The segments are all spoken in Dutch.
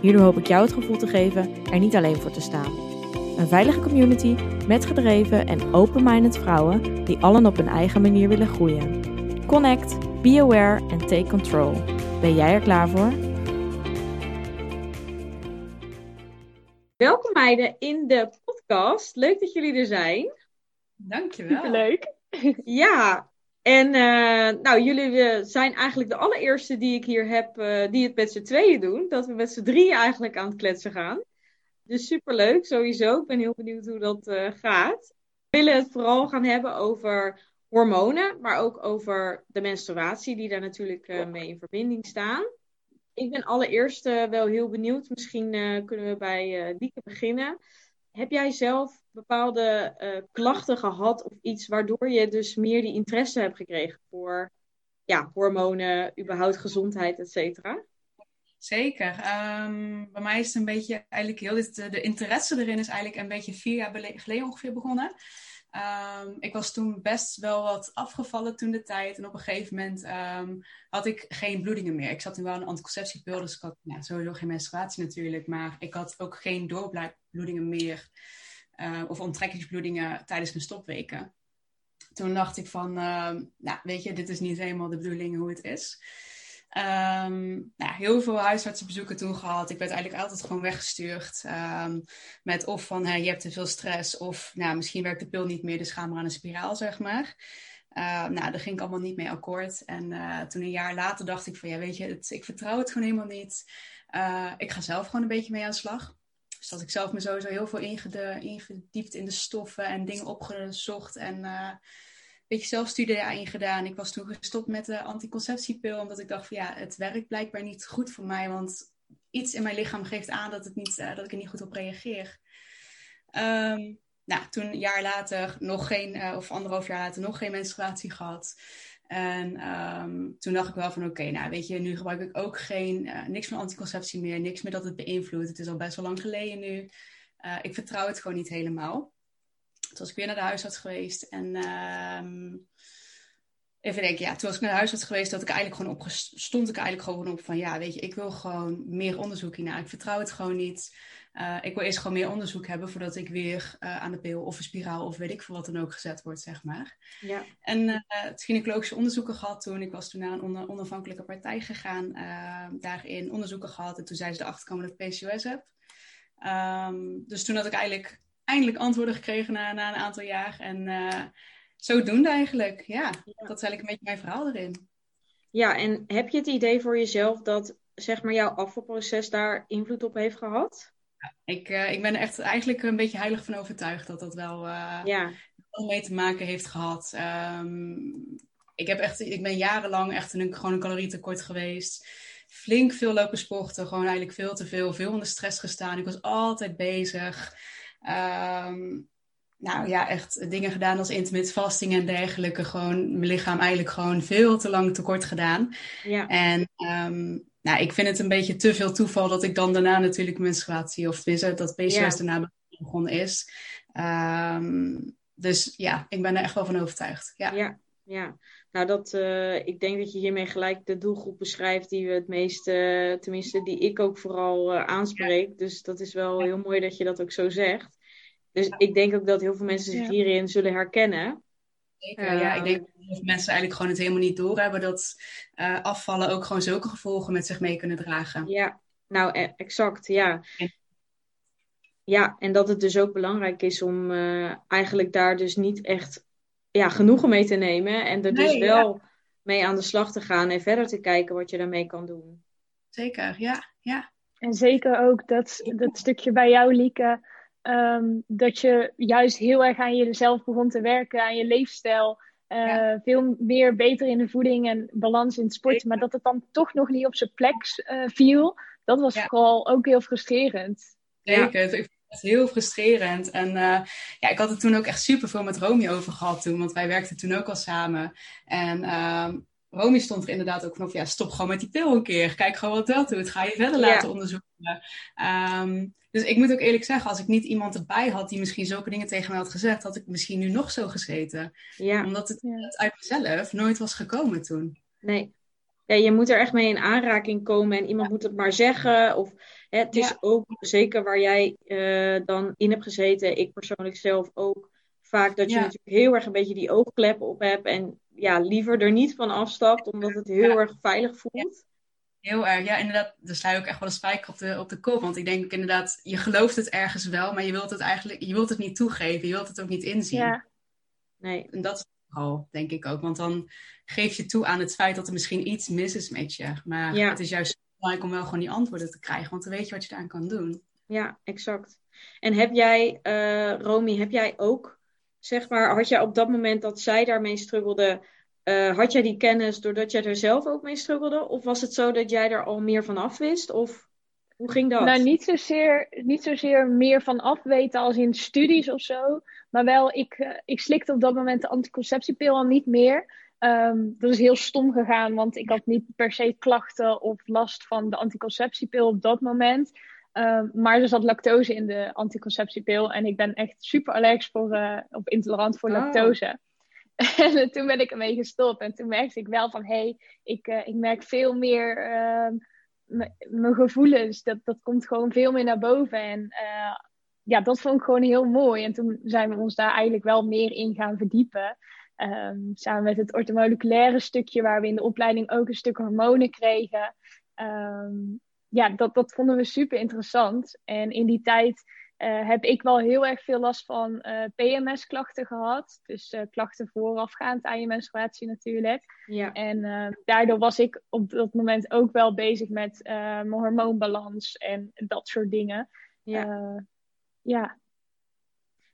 Hierdoor hoop ik jou het gevoel te geven er niet alleen voor te staan. Een veilige community met gedreven en open-minded vrouwen die allen op hun eigen manier willen groeien. Connect, be aware en take control. Ben jij er klaar voor? Welkom meiden in de podcast. Leuk dat jullie er zijn. Dankjewel. Leuk. Ja, en uh, nou, jullie uh, zijn eigenlijk de allereerste die ik hier heb, uh, die het met z'n tweeën doen. Dat we met z'n drieën eigenlijk aan het kletsen gaan. Dus superleuk, sowieso. Ik ben heel benieuwd hoe dat gaat. We willen het vooral gaan hebben over hormonen, maar ook over de menstruatie, die daar natuurlijk mee in verbinding staan. Ik ben allereerst wel heel benieuwd. Misschien kunnen we bij Lieke beginnen. Heb jij zelf bepaalde uh, klachten gehad of iets waardoor je dus meer die interesse hebt gekregen voor ja, hormonen, überhaupt gezondheid, et cetera? Zeker. Um, bij mij is het een beetje eigenlijk heel dit, de interesse erin is eigenlijk een beetje vier jaar geleden ongeveer begonnen. Um, ik was toen best wel wat afgevallen toen de tijd. En op een gegeven moment um, had ik geen bloedingen meer. Ik zat nu wel een anticonceptiepil, dus ik had ja, sowieso geen menstruatie natuurlijk. Maar ik had ook geen doorbloedingen meer. Uh, of onttrekkingsbloedingen tijdens mijn stopweken. Toen dacht ik van, uh, nou weet je, dit is niet helemaal de bedoeling hoe het is. Um, nou, heel veel huisartsenbezoeken toen gehad. Ik werd eigenlijk altijd gewoon weggestuurd. Um, met of van je hebt te veel stress. Of nou, misschien werkt de pil niet meer, dus ga maar aan een spiraal, zeg maar. Nou, daar ging ik allemaal niet mee akkoord. En uh, toen een jaar later dacht ik van ja, weet je, ik vertrouw het gewoon helemaal niet. Uh, ik ga zelf gewoon een beetje mee aan de slag. Dus dat ik zelf me sowieso heel veel ingediept in de stoffen en dingen opgezocht. En beetje zelfstudie daarin gedaan. Ik was toen gestopt met de anticonceptiepil, omdat ik dacht van ja, het werkt blijkbaar niet goed voor mij, want iets in mijn lichaam geeft aan dat, het niet, uh, dat ik er niet goed op reageer. Um, nou, toen een jaar later nog geen, uh, of anderhalf jaar later nog geen menstruatie gehad. En um, toen dacht ik wel van oké, nou weet je, nu gebruik ik ook geen, uh, niks meer anticonceptie meer, niks meer dat het beïnvloedt. Het is al best wel lang geleden nu. ik vertrouw het gewoon niet helemaal. Toen was ik weer naar de huisarts geweest. En uh, even denken, ja, toen was ik naar de huisarts geweest, dat ik eigenlijk gewoon op, stond ik eigenlijk gewoon op van, ja, weet je, ik wil gewoon meer onderzoek hiernaar. Ik vertrouw het gewoon niet. Uh, ik wil eerst gewoon meer onderzoek hebben voordat ik weer uh, aan de pil of een spiraal of weet ik veel wat dan ook gezet wordt, zeg maar. Ja. En uh, het gynaecologische onderzoeken gehad toen. Ik was toen naar een on onafhankelijke partij gegaan, ehm, daarin onderzoeken gehad. En toen zei ze de achterkomen dat ik PCOS heb. Um, dus toen had ik eigenlijk eindelijk antwoorden gekregen na, na een aantal jaar. En zodoende eigenlijk. Ja, dat is eigenlijk een beetje mijn verhaal erin. Ja, en heb je het idee voor jezelf dat zeg maar, jouw afvalproces daar invloed op heeft gehad? Ik, uh, ik ben echt eigenlijk een beetje heilig van overtuigd dat dat wel, uh, ja. wel mee te maken heeft gehad. Um, ik, heb echt, ik ben jarenlang echt in een, gewoon een calorietekort geweest. Flink veel lopen sporten, gewoon eigenlijk veel te veel. Veel onder stress gestaan. Ik was altijd bezig. Um, nou ja, echt dingen gedaan als intermittent fasting en dergelijke. Gewoon mijn lichaam eigenlijk gewoon veel te lang tekort gedaan. Ja. En um, nou, ik vind het een beetje te veel toeval dat ik dan daarna natuurlijk menstruatie, of tenminste dat PCOS daarna begonnen is. Um, dus ja, ik ben er echt wel van overtuigd. Ja, ja. ja. Nou, dat, uh, ik denk dat je hiermee gelijk de doelgroep beschrijft die we het meeste, uh, tenminste die ik ook vooral uh, aanspreek. Ja. Dus dat is wel heel mooi dat je dat ook zo zegt. Dus ik denk ook dat heel veel mensen zich hierin zullen herkennen. Zeker, ja. Ik denk dat heel veel mensen eigenlijk gewoon het helemaal niet doorhebben dat afvallen ook gewoon zulke gevolgen met zich mee kunnen dragen. Ja, nou e exact, ja. Ja, en dat het dus ook belangrijk is om eigenlijk daar dus niet echt ja, genoegen mee te nemen. En er dus nee, dus wel ja. mee aan de slag te gaan en verder te kijken wat je daarmee kan doen. Zeker, ja. ja. En zeker ook dat, dat stukje bij jou, Lieke. Um, dat je juist heel erg aan jezelf begon te werken, aan je leefstijl. Uh, ja. Veel meer beter in de voeding en balans in het sporten. Maar dat het dan toch nog niet op zijn plek uh, viel. dat was vooral ook heel frustrerend. Zeker, ja. het heel frustrerend. En uh, ja, ik had het toen ook echt super veel met Romy over gehad toen, want wij werkten toen ook al samen. En uh, Romy stond er inderdaad ook van, ja, stop gewoon met die pil een keer. Kijk gewoon wat dat doet. Ga je verder laten onderzoeken. Um, dus ik moet ook eerlijk zeggen, als ik niet iemand erbij had die misschien zulke dingen tegen mij had gezegd, had ik misschien nu nog zo gezeten. Ja. Omdat het uit mezelf nooit was gekomen toen. Nee. Ja, je moet er echt mee in aanraking komen en iemand moet het maar zeggen. Of hè, het is ook zeker waar jij uh, dan in hebt gezeten, ik persoonlijk zelf ook, vaak dat je natuurlijk heel erg een beetje die oogkleppen op hebt en ja, liever er niet van afstapt, omdat het heel erg veilig voelt. Heel erg, ja, inderdaad. Daar sla je ook echt wel een spijker op de, op de kop. Want ik denk inderdaad, je gelooft het ergens wel, maar je wilt het eigenlijk, je wilt het niet toegeven, je wilt het ook niet inzien. Ja. Nee. En dat is vooral, denk ik ook. Want dan geef je toe aan het feit dat er misschien iets mis is met je. Maar het is juist belangrijk om wel gewoon die antwoorden te krijgen, want dan weet je wat je daaraan kan doen. Ja, exact. En heb jij, uh, Romy, heb jij ook, zeg maar, had jij op dat moment dat zij daarmee struggelde, uh, had jij die kennis doordat jij er zelf ook mee struggelde? Of was het zo dat jij er al meer van af wist? Of hoe ging dat? Nou, niet zozeer, niet zozeer meer van afweten als in studies of zo. Maar wel, ik, uh, ik slikte op dat moment de anticonceptiepil al niet meer. Um, dat is heel stom gegaan, want ik had niet per se klachten of last van de anticonceptiepil op dat moment. Um, maar er zat lactose in de anticonceptiepil. En ik ben echt super allergisch voor, uh, of intolerant voor oh. lactose. En toen ben ik ermee gestopt. En toen merkte ik wel van, hé, hey, ik, uh, ik merk veel meer uh, mijn gevoelens. Dat, dat komt gewoon veel meer naar boven. En uh, ja, dat vond ik gewoon heel mooi. En toen zijn we ons daar eigenlijk wel meer in gaan verdiepen. Um, samen met het ortomoleculaire stukje, waar we in de opleiding ook een stuk hormonen kregen. Um, ja, dat, dat vonden we super interessant. En in die tijd uh, heb ik wel heel erg veel last van uh, eh, PMS-klachten gehad. Dus uh, klachten voorafgaand aan je menstruatie natuurlijk. Ja. En daardoor was ik op dat moment ook wel bezig met mijn hormoonbalans en dat soort dingen. Ja. ja.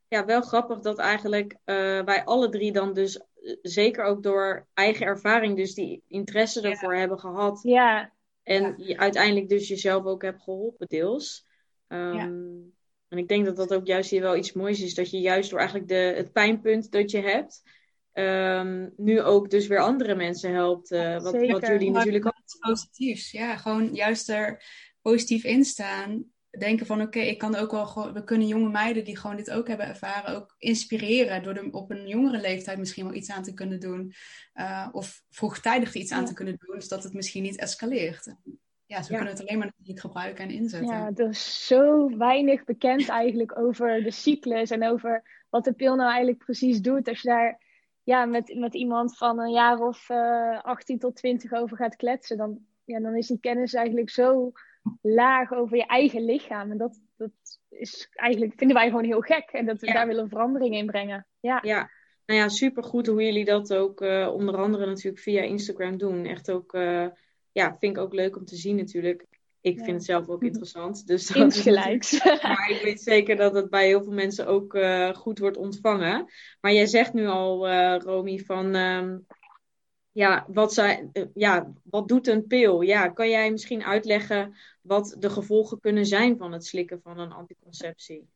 Ja, wel grappig dat eigenlijk wij alle drie dan dus zeker ook door eigen ervaring dus die interesse ervoor hebben gehad. Ja. En je uiteindelijk dus jezelf ook hebt geholpen deels. Um, ja. En ik denk dat dat ook juist hier wel iets moois is. Dat je juist door eigenlijk de, het pijnpunt dat je hebt, um, nu ook dus weer andere mensen helpt. Uh, wat, wat, jullie natuurlijk ook. Positiefs, ja. Gewoon juist er positief in staan. Denken van oké, ik kan ook wel gewoon. We kunnen jonge meiden die gewoon dit ook hebben ervaren, ook inspireren. Door er op een jongere leeftijd misschien wel iets aan te kunnen doen. Uh, of vroegtijdig iets aan te kunnen doen, zodat het misschien niet escaleert ja, ze kunnen het alleen maar niet gebruiken en inzetten. Ja, er is zo weinig bekend eigenlijk over de cyclus en over wat de pil nou eigenlijk precies doet. Als je daar ja, met, met iemand van een jaar of uh, eh, 18 tot 20 over gaat kletsen, dan, ja, dan is die kennis eigenlijk zo laag over je eigen lichaam. En dat, dat is eigenlijk, vinden wij gewoon heel gek. En dat we daar willen verandering in brengen. Ja. ja. Nou ja, supergoed hoe jullie dat ook uh, onder andere natuurlijk via Instagram doen. Echt ook... Uh, ja, vind ik ook leuk om te zien natuurlijk. Ik vind het zelf ook interessant. Dus Insgelijks. maar ik weet zeker dat het bij heel veel mensen ook uh, goed wordt ontvangen. Maar jij zegt nu al, uh, Romy, van... Um, ja, wat, zij, uh, ja, wat doet een pil? Ja, kan jij misschien uitleggen wat de gevolgen kunnen zijn van het slikken van een anticonceptie?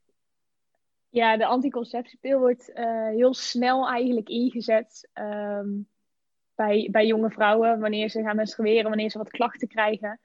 Ja, de anticonceptiepil wordt heel snel eigenlijk ingezet... Um, bij, bij jonge vrouwen, wanneer ze gaan menstrueren, wanneer ze wat klachten krijgen.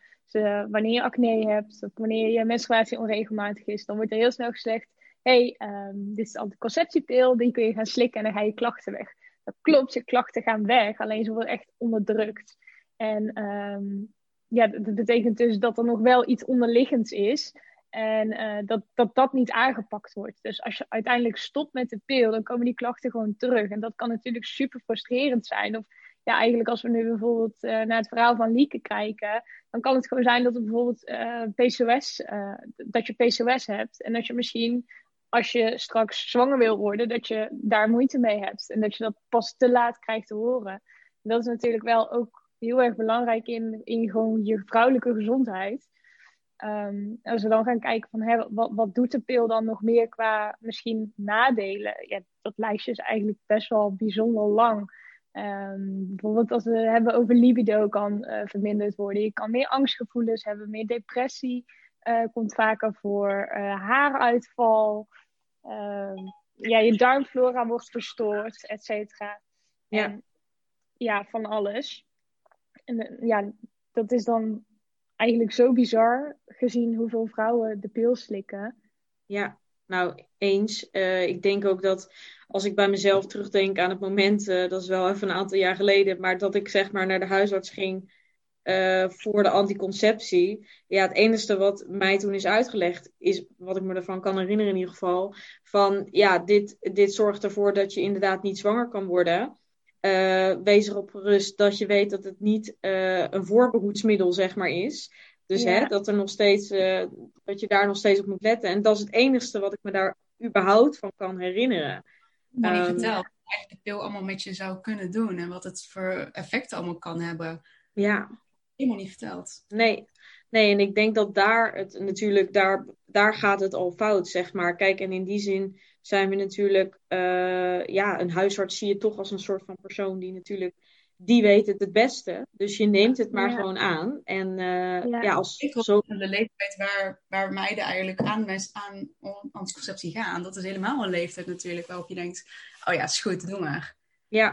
Wanneer je acne hebt, of wanneer je menstruatie onregelmatig is, dan wordt er heel snel gezegd: hey, um, dit is de anticonceptiepil, die kun je gaan slikken en dan ga je klachten weg. Dat klopt, je klachten gaan weg, alleen ze worden echt onderdrukt. En um, ja, dat betekent dus dat er nog wel iets onderliggends is. En uh, dat, dat dat niet aangepakt wordt. Dus als je uiteindelijk stopt met de pil, dan komen die klachten gewoon terug. En dat kan natuurlijk super frustrerend zijn. Of ja, eigenlijk als we nu bijvoorbeeld uh, naar het verhaal van Lieke kijken, dan kan het gewoon zijn dat er bijvoorbeeld eh, PCOS, eh, dat je PCOS hebt. En dat je misschien, als je straks zwanger wil worden, dat je daar moeite mee hebt. En dat je dat pas te laat krijgt te horen. En dat is natuurlijk wel ook heel erg belangrijk in, in gewoon je vrouwelijke gezondheid. Um, als we dan gaan kijken van hè, wat, wat doet de pil dan nog meer qua misschien nadelen? Ja, dat lijstje is eigenlijk best wel bijzonder lang. Ehm, bijvoorbeeld als we het hebben over libido kan uh, verminderd worden. Je kan meer angstgevoelens hebben, meer depressie uh, komt vaker voor, uh, haaruitval. Ehm, ja, je darmflora wordt verstoord, et cetera. Ja. ja, van alles. En ja, dat is dan eigenlijk zo bizar gezien hoeveel vrouwen de pil slikken. Ja, nou eens. ik denk ook dat als ik bij mezelf terugdenk aan het moment, uh, dat is wel even een aantal jaar geleden, maar dat ik zeg maar naar de huisarts ging uh, voor de anticonceptie. Ja, het enige wat mij toen is uitgelegd, is wat ik me ervan kan herinneren in ieder geval, van ja, dit, dit zorgt ervoor dat je inderdaad niet zwanger kan worden. Wees erop gerust dat je weet dat het niet een voorbehoedsmiddel zeg maar is. Dus hè, dat, er nog steeds, dat je daar nog steeds op moet letten. En dat is het enige wat ik me daar überhaupt van kan herinneren maar niet um, verteld. Eigenlijk de pil allemaal met je zou kunnen doen en wat het voor effecten allemaal kan hebben. Ja. Helemaal niet verteld. Nee. Nee, en ik denk dat daar het natuurlijk, daar, daar gaat het al fout, zeg maar. Kijk, en in die zin zijn we natuurlijk, uh, ja, een huisarts zie je toch als een soort van persoon die natuurlijk die weet het het beste. Dus je neemt het maar gewoon aan. En uh, ja. ja. als zo... De leeftijd waar, waar meiden eigenlijk aan, aan anticonceptie gaan, dat is helemaal een leeftijd natuurlijk waarop je denkt, oh ja, is goed, doe maar. Ja.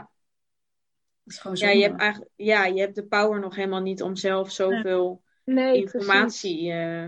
Dat is gewoon zo. Ja, je hebt eigenlijk, ja, je hebt de power nog helemaal niet om zelf zoveel nee, informatie uh,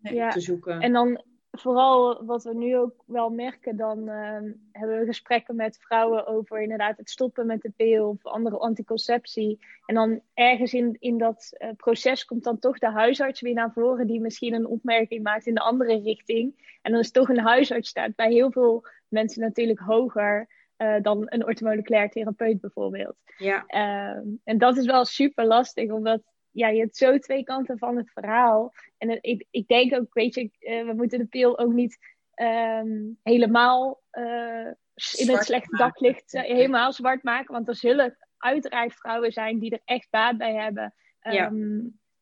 nee. te zoeken. En dan vooral wat we nu ook wel merken, dan ehm, hebben we gesprekken met vrouwen over inderdaad het stoppen met de pil of andere anticonceptie. En dan ergens in, in dat uh, proces komt dan toch de huisarts weer naar voren, die misschien een opmerking maakt in de andere richting. En dan is toch een huisarts staat bij heel veel mensen natuurlijk hoger. Uh, dan een orthomoleculair therapeut bijvoorbeeld. Ja. Uh, en dat is wel super lastig, omdat ja, je hebt zo twee kanten van het verhaal. En ik, ik denk ook, weet je, uh, we moeten de pil ook niet um, helemaal uh, in het slechte daglicht uh, helemaal zwart maken. Want er zullen uiteraard vrouwen zijn die er echt baat bij hebben. Um, ja.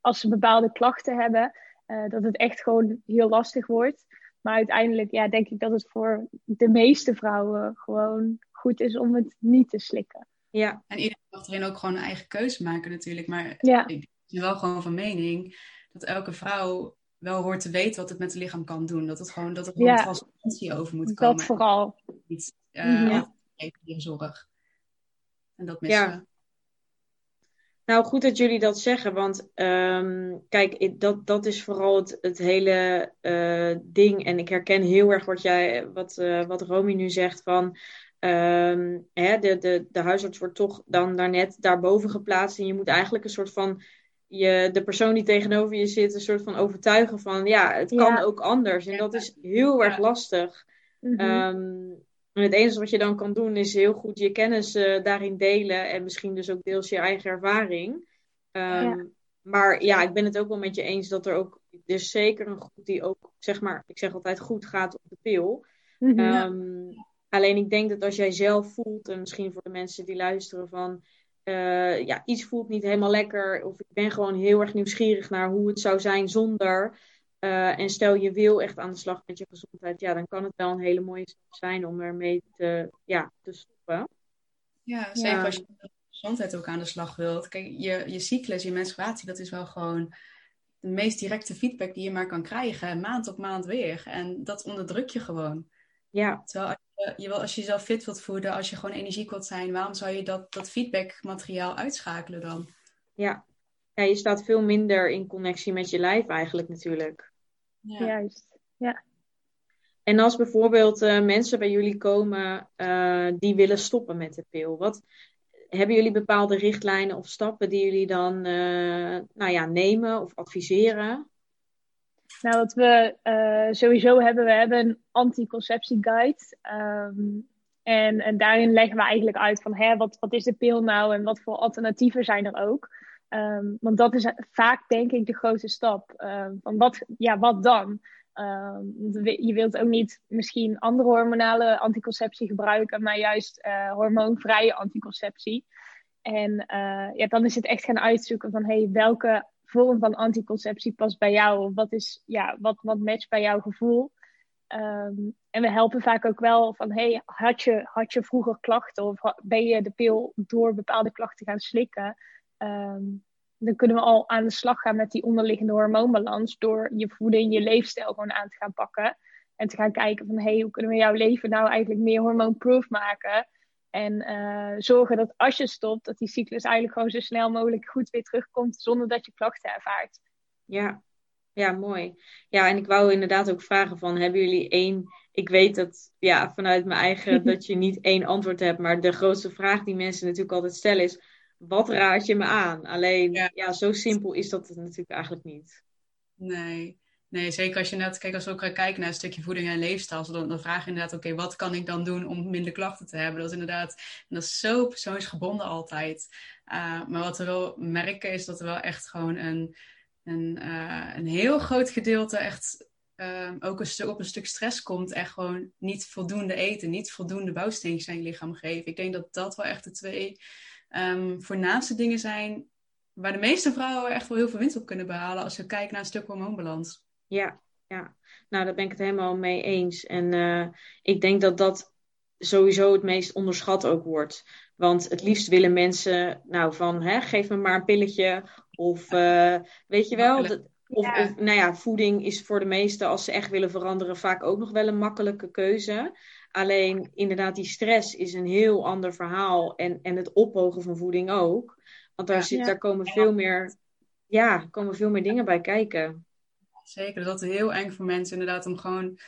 Als ze bepaalde klachten hebben. dat het echt gewoon heel lastig wordt. Maar uiteindelijk ja, denk ik dat het voor de meeste vrouwen gewoon goed is om het niet te slikken. Ja, en iedereen mag erin ook gewoon een eigen keuze maken natuurlijk. Maar ja. ik ben wel gewoon van mening dat elke vrouw wel hoort te weten wat het met het lichaam kan doen. Dat, het gewoon, dat er gewoon ja, transparantie over moet komen. Dat vooral. Niet uh, ja. zorg. En dat missen ja. Nou, goed dat jullie dat zeggen, want um, kijk, dat, dat is vooral het, het hele uh, ding. En ik herken heel erg wat, jij, wat, uh, wat Romy nu zegt van... Um, hè, de, de, de huisarts wordt toch dan daarnet daarboven geplaatst. En je moet eigenlijk een soort van je, de persoon die tegenover je zit een soort van overtuigen van ja, het kan ook anders. En dat is heel erg lastig. Mm en het enige wat je dan kan doen is heel goed je kennis uh, daarin delen en misschien dus ook deels je eigen ervaring. Um, maar ja, ik ben het ook wel met je eens dat er ook, is zeker een groep die ook, zeg maar, ik zeg altijd goed gaat op de pil. Mm -hmm. alleen ik denk dat als jij zelf voelt, en misschien voor de mensen die luisteren van, uh, ja, iets voelt niet helemaal lekker. Of ik ben gewoon heel erg nieuwsgierig naar hoe het zou zijn zonder. Uh, en stel je wil echt aan de slag met je gezondheid, ja, dan kan het wel een hele mooie stap zijn om ermee te, ja, te stoppen. Ja, zeker ja. als je met gezondheid ook aan de slag wilt. Kijk, je, je cyclus, je menstruatie, dat is wel gewoon de meest directe feedback die je maar kan krijgen, maand op maand weer. En dat onderdruk je gewoon. Ja. Terwijl je wil, als je jezelf fit wilt voeden, als je gewoon energiek wilt zijn, waarom zou je dat, dat feedbackmateriaal uitschakelen dan? Ja. ja, je staat veel minder in connectie met je lijf eigenlijk natuurlijk. Ja. Juist, ja. En als bijvoorbeeld uh, mensen bij jullie komen uh, die willen stoppen met de pil, wat, hebben jullie bepaalde richtlijnen of stappen die jullie dan uh, nou ja, nemen of adviseren? Nou, wat we uh, sowieso hebben, we hebben een anticonceptieguide. Um, en, en daarin leggen we eigenlijk uit van hè, wat, wat is de pil nou en wat voor alternatieven zijn er ook. Um, want dat is vaak denk ik de grootste stap. Um, van wat, ja, wat dan? je wilt ook niet misschien andere hormonale anticonceptie gebruiken, maar juist uh, hormoonvrije anticonceptie. En uh, ja, dan is het echt gaan uitzoeken van hey, welke vorm van anticonceptie past bij jou? Wat, is, ja, wat, wat matcht bij jouw gevoel? Ehm, en we helpen vaak ook wel van, hey, had je, had je vroeger klachten of ben je de pil door bepaalde klachten gaan slikken? Ehm, dan kunnen we al aan de slag gaan met die onderliggende hormoonbalans door je voeding, je leefstijl gewoon aan te gaan pakken. En te gaan kijken van, hey, hoe kunnen we jouw leven nou eigenlijk meer hormoonproof maken? En uh, zorgen dat als je stopt, dat die cyclus eigenlijk gewoon zo snel mogelijk goed weer terugkomt zonder dat je klachten ervaart. Ja, ja, mooi. Ja, en ik wou inderdaad ook vragen van, hebben jullie één... Ik weet dat, ja, vanuit mijn eigen, dat je niet één antwoord hebt. Maar de grootste vraag die mensen natuurlijk altijd stellen is, wat raad je me aan? Alleen, ja, ja zo simpel is dat natuurlijk eigenlijk niet. Nee. Nee, zeker als je net, kijk, als we ook kijken naar een stukje voeding en leefstijl, dan, dan vraag je inderdaad, oké, wat kan ik dan doen om minder klachten te hebben? Dat is inderdaad, en dat is zo persoonsgebonden altijd. Uh, maar wat we wel merken is dat er wel echt gewoon een, een, uh, een heel groot gedeelte echt uh, ook een stuk op een stuk stress komt. Echt gewoon niet voldoende eten, niet voldoende bouwsteentjes aan je lichaam geven. Ik denk dat dat wel echt de twee um, voornaamste dingen zijn waar de meeste vrouwen echt wel heel veel winst op kunnen behalen als we kijken naar een stuk hormoonbalans. Ja, ja. Nou, daar ben ik het helemaal mee eens. En uh, ik denk dat dat sowieso het meest onderschat ook wordt. Want het liefst willen mensen, nou, van hè, geef me maar een pilletje. Of uh, weet je wel. Of, ja. of, nou ja, voeding is voor de meesten, als ze echt willen veranderen, vaak ook nog wel een makkelijke keuze. Alleen inderdaad, die stress is een heel ander verhaal. En, en het ophogen van voeding ook. Want daar, zit, daar komen veel meer, ja, komen veel meer dingen bij kijken. Zeker, dat is heel eng voor mensen inderdaad om gewoon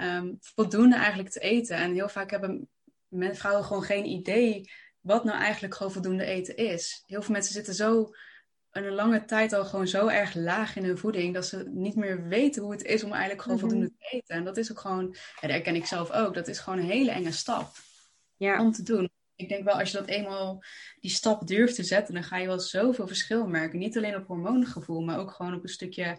um, voldoende eigenlijk te eten. En heel vaak hebben vrouwen gewoon geen idee wat nou eigenlijk gewoon voldoende eten is. Heel veel mensen zitten zo een lange tijd al gewoon zo erg laag in hun voeding dat ze niet meer weten hoe het is om eigenlijk gewoon mhm. voldoende te eten. En dat is ook gewoon, ja, dat herken ik zelf ook, dat is gewoon een hele enge stap ja. om te doen. Ik denk wel, als je dat eenmaal die stap durft te zetten, dan ga je wel zoveel verschil merken. Niet alleen op hormoongevoel, maar ook gewoon op een stukje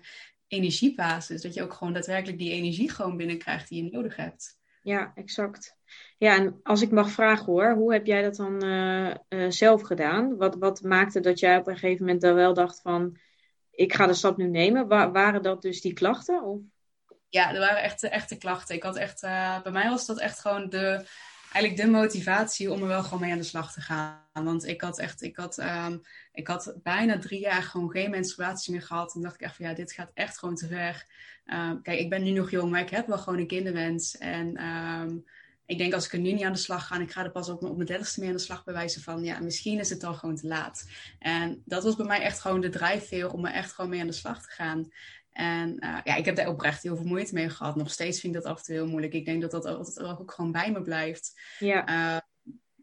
energiebasis. Dat je ook gewoon daadwerkelijk die energie gewoon binnenkrijgt die je nodig hebt. Ja, exact. Ja, en als ik mag vragen hoor, hoe heb jij dat dan uh, uh, zelf gedaan? Wat, wat maakte dat jij op een gegeven moment dan wel dacht van, ik ga de stap nu nemen? Wa waren dat dus die klachten? Of? Ja, er waren echt echte klachten. Ik had echt, uh, bij mij was dat echt gewoon de, eigenlijk de motivatie om er wel gewoon mee aan de slag te gaan. Want ik had echt, ik had, um, ik had bijna drie jaar gewoon geen menstruatie meer gehad. En dacht ik echt van ja, dit gaat echt gewoon te ver. Um, kijk, ik ben nu nog jong, maar ik heb wel gewoon een kinderwens. En um, ik denk als ik er nu niet aan de slag ga, ik ga er pas op, op mijn dertigste mee aan de slag bewijzen van, ja, misschien is het dan gewoon te laat. En dat was bij mij echt gewoon de drijfveer om er echt gewoon mee aan de slag te gaan. En uh, ja, ik heb daar oprecht heel veel moeite mee gehad. Nog steeds vind ik dat af en toe heel moeilijk. Ik denk dat dat altijd ook gewoon bij me blijft. Ja. Uh,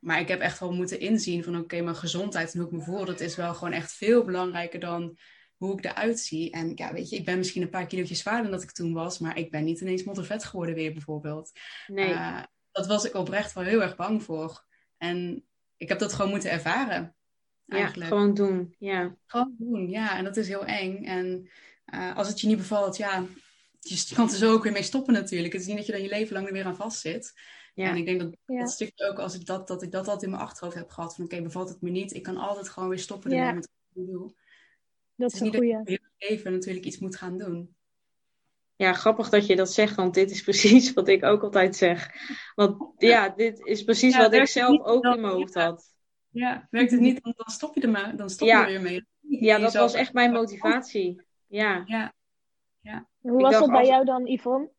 maar ik heb echt wel moeten inzien van oké, okay, mijn gezondheid en hoe ik me voel, dat is wel gewoon echt veel belangrijker dan hoe ik eruit zie. En ja, weet je, ik ben misschien een paar kilootjes zwaarder dan dat ik toen was, maar ik ben niet ineens mottervet geworden weer bijvoorbeeld. Nee. Uh, dat was ik oprecht wel heel erg bang voor. En ik heb dat gewoon moeten ervaren. Eigenlijk. Ja, gewoon doen. Ja. Gewoon doen, ja. En dat is heel eng. En uh, als het je niet bevalt, ja, je kan er zo ook weer mee stoppen natuurlijk. Het is niet dat je er je leven lang er weer aan vast zit. Ja. En ik denk dat ja. dat stukje ook, als ik dat, dat ik dat altijd in mijn achterhoofd heb gehad. Van oké, bevalt het me niet. Ik kan altijd gewoon weer stoppen ja. met wat ik doe. Dat is, niet dat je heel leven natuurlijk iets moet gaan doen. Ja, grappig dat je dat zegt, want dit is precies wat ik ook altijd zeg. Want ja, dit is precies wat ik zelf ook in mijn hoofd had. Ja, werkt het niet, dan stop je er maar, dan stop je er weer mee. Ja, dat was echt mijn motivatie. Ja. ja. ja. Hoe was dat bij jou dan, Yvonne?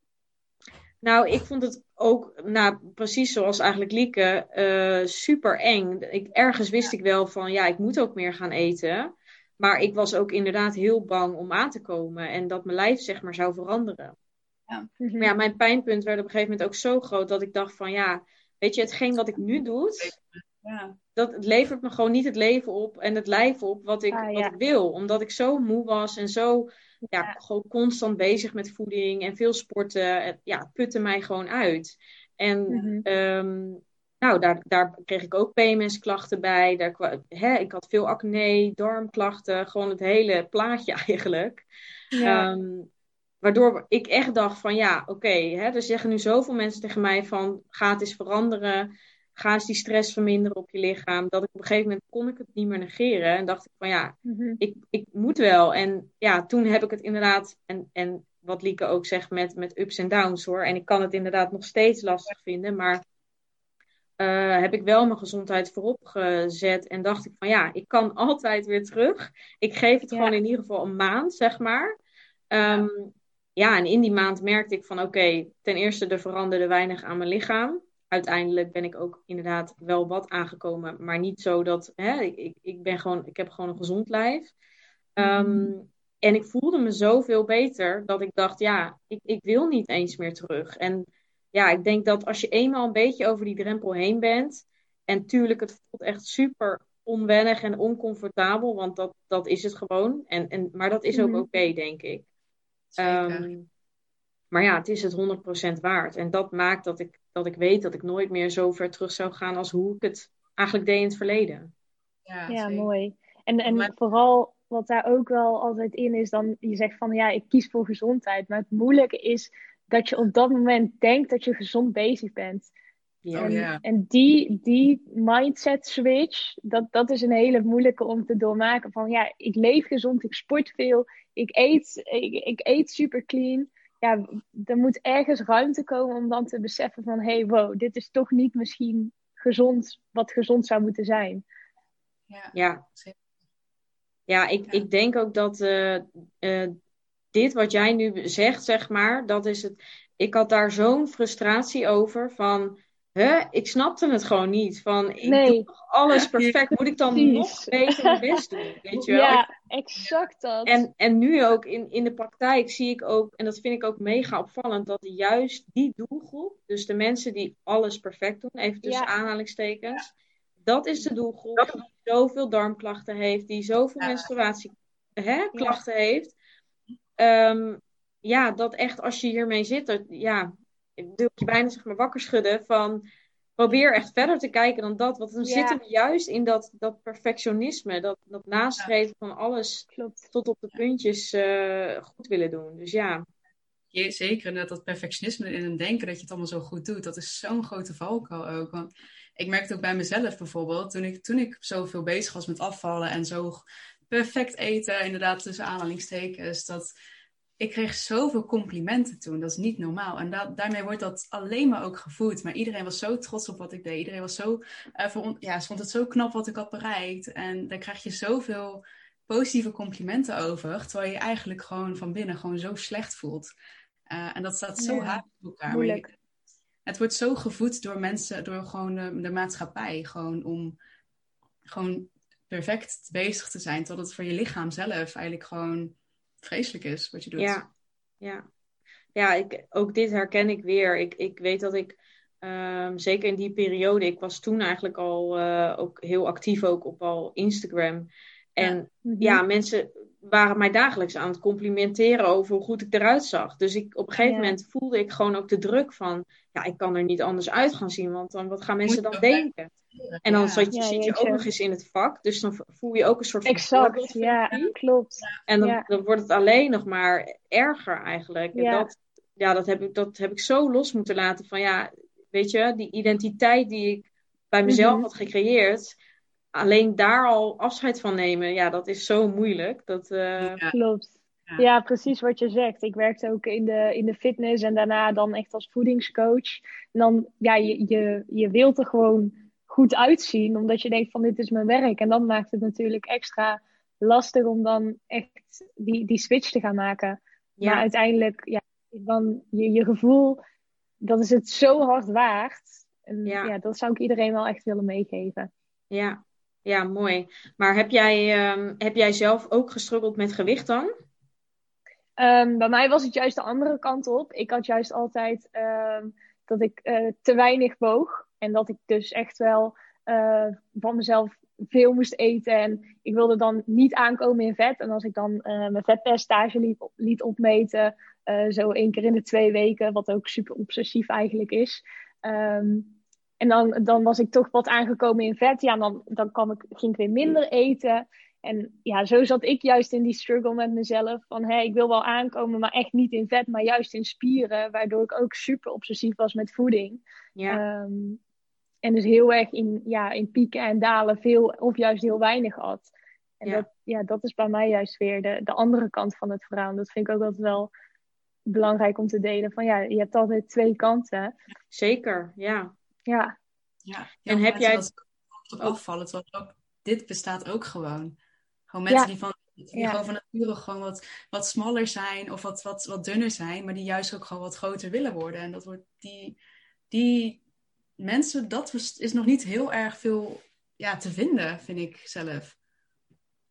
Nou, ik vond het ook, nou, precies zoals eigenlijk Lieke, uh, super eng. Ik, ergens wist ik wel van, ja, ik moet ook meer gaan eten. Maar ik was ook inderdaad heel bang om aan te komen en dat mijn lijf, zeg maar, zou veranderen. Ja. Maar ja, mijn pijnpunt werd op een gegeven moment ook zo groot dat ik dacht van, ja, weet je, hetgeen wat ik nu doe, ja. dat het levert me gewoon niet het leven op en het lijf op wat ik, ah, wat ik wil. Omdat ik zo moe was en zo ja, gewoon constant bezig met voeding en veel sporten. Het, ja, het putte mij gewoon uit. En mm nou, daar, daar kreeg ik ook PMS-klachten bij. Daar, hè, ik had veel acne, darmklachten, gewoon het hele plaatje eigenlijk. Ja. Um, waardoor ik echt dacht van ja, oké, okay, er zeggen nu zoveel mensen tegen mij van ga het eens veranderen ga eens die stress verminderen op je lichaam. Dat ik op een gegeven moment kon ik het niet meer negeren. En dacht ik van ja, mhm. ik, ik moet wel. En ja, toen heb ik het inderdaad. En, en wat Lieke ook zegt met, met ups en downs hoor. En ik kan het inderdaad nog steeds lastig vinden, maar uh, heb ik wel mijn gezondheid voorop gezet. En dacht ik van ja, ik kan altijd weer terug. Ik geef het gewoon in ieder geval een maand, zeg maar. Um, ja, en in die maand merkte ik van oké, ten eerste er veranderde weinig aan mijn lichaam. Uiteindelijk ben ik ook inderdaad wel wat aangekomen, maar niet zo dat hè, ik, ik, ben gewoon, ik heb gewoon een gezond lijf. Um, en ik voelde me zoveel beter dat ik dacht, ja, ik, ik wil niet eens meer terug. En ja, ik denk dat als je eenmaal een beetje over die drempel heen bent, en tuurlijk, het voelt echt super onwennig en oncomfortabel, want dat, dat is het gewoon. En, en, maar dat is ook mhm. oké, denk ik. Um, maar ja, het is het 100% waard. En dat maakt dat ik, dat ik weet dat ik nooit meer zo ver terug zou gaan als hoe ik het eigenlijk deed in het verleden. Ja, ja mooi. En, en vooral wat daar ook wel altijd in is, dan je zegt van ja, ik kies voor gezondheid. Maar het moeilijke is dat je op dat moment denkt dat je gezond bezig bent. Ja, en, ja. en die, die mindset switch, dat, dat is een hele moeilijke om te doormaken. Van ja, ik leef gezond, ik sport veel, ik eet, ik, ik eet super clean. Ja, er moet ergens ruimte komen om dan te beseffen van hé, hey, wow, dit is toch niet misschien gezond, wat gezond zou moeten zijn. Ja, ja. ja ik, ik denk ook dat uh, uh, dit wat jij nu zegt, zeg maar, dat is het. Ik had daar zo'n frustratie over van Huh? Ik snapte het gewoon niet. Van, ik doe alles perfect. Moet ik dan nog beter mijn best doen? Weet je wel? Ja, exact dat. En, en nu ook in, in de praktijk zie ik ook, en dat vind ik ook mega opvallend, dat juist die doelgroep, dus de mensen die alles perfect doen, even tussen aanhalingstekens, dat is de doelgroep die zoveel darmklachten heeft, die zoveel menstruatieklachten heeft. Um, ja, dat echt als je hiermee zit, dat, ja, wil je bijna zeg maar wakker schudden van probeer echt verder te kijken dan dat. Want dan ja. zitten we juist in dat, dat perfectionisme, dat, dat nastreven van alles tot op de puntjes uh, goed willen doen. Dus ja. ja zeker, dat, dat perfectionisme in het denken dat je het allemaal zo goed doet, dat is zo'n grote valkuil ook. Want ik merkte ook bij mezelf bijvoorbeeld, toen ik, toen ik zoveel bezig was met afvallen en zo perfect eten, inderdaad tussen aanhalingstekens, dat ik kreeg zoveel complimenten toen. Dat is niet normaal. En daarmee wordt dat alleen maar ook gevoed. Maar iedereen was zo trots op wat ik deed. Iedereen was zo, uh, ja, vond het zo knap wat ik had bereikt. En daar krijg je zoveel positieve complimenten over. Terwijl je eigenlijk gewoon van binnen gewoon zo slecht voelt. Uh, en dat staat zo ja, op elkaar. Moeilijk. het wordt zo gevoed door mensen, door gewoon de, de maatschappij. Gewoon om gewoon perfect bezig te zijn. Totdat het voor je lichaam zelf eigenlijk gewoon vreselijk is wat je doet. Ja, ja. ja ik, ook dit herken ik weer. Ik, ik weet dat ik, um, zeker in die periode, ik was toen eigenlijk al uh, ook heel actief ook op al Instagram. En ja, ja mhm. mensen waren mij dagelijks aan het complimenteren over hoe goed ik eruit zag. Dus ik, op een gegeven moment voelde ik gewoon ook de druk van, ja, ik kan er niet anders uit gaan zien, want dan, wat gaan mensen dan denken? En dan zit, je, zit je ook nog eens in het vak, dus dan voel je ook een soort van... Exact, ja, klopt. En dan, dan, wordt het alleen nog maar erger eigenlijk. En dat, ja, dat heb, ik, dat heb ik zo los moeten laten van, ja, weet je, die identiteit die ik bij mezelf mhm. had gecreëerd alleen daar al afscheid van nemen, ja, dat is zo moeilijk. Dat, uh... Klopt. Ja. precies wat je zegt. Ik werkte ook in de, in de fitness en daarna dan echt als voedingscoach. En dan, ja, je, je, je wilt er gewoon goed uitzien, omdat je denkt van dit is mijn werk. En dan maakt het natuurlijk extra lastig om dan echt die, die switch te gaan maken. Ja. Maar uiteindelijk, ja, dan je, je gevoel, dat is het zo hard waard. En ja. ja, dat zou ik iedereen wel echt willen meegeven. Ja, ja, mooi. Maar heb jij, ehm, heb jij zelf ook gestruggeld met gewicht dan? Um, bij mij was het juist de andere kant op. Ik had juist altijd ehm, dat ik uh, te weinig woog. En dat ik dus echt wel uh, van mezelf veel moest eten. En ik wilde dan niet aankomen in vet. En als ik dan uh, mijn vetpercentage liet, liet opmeten, zo één keer in de twee weken, wat ook super obsessief eigenlijk is. Um, en dan, dan was ik toch wat aangekomen in vet. Ja, dan, dan kwam ik, ging ik weer minder eten. En ja, zo zat ik juist in die struggle met mezelf. Van hé, hey, ik wil wel aankomen, maar echt niet in vet, maar juist in spieren. Waardoor ik ook super obsessief was met voeding. Ja. Ehm, en dus heel erg in, ja, in pieken en dalen veel of juist heel weinig had. En ja. Dat, ja, dat is bij mij juist weer de, de andere kant van het verhaal. Dat vind ik ook altijd wel belangrijk om te delen. Van ja, je hebt altijd twee kanten. Zeker, ja. Ja. ja en heb jij... Het opvallen, ook, dit bestaat ook gewoon. Gewoon mensen die van die gewoon van nature gewoon wat, wat smaller zijn of wat, wat, wat dunner zijn, maar die juist ook gewoon wat groter willen worden. En dat wordt die, die mensen, dat is nog niet heel erg veel ja, te vinden, vind ik zelf.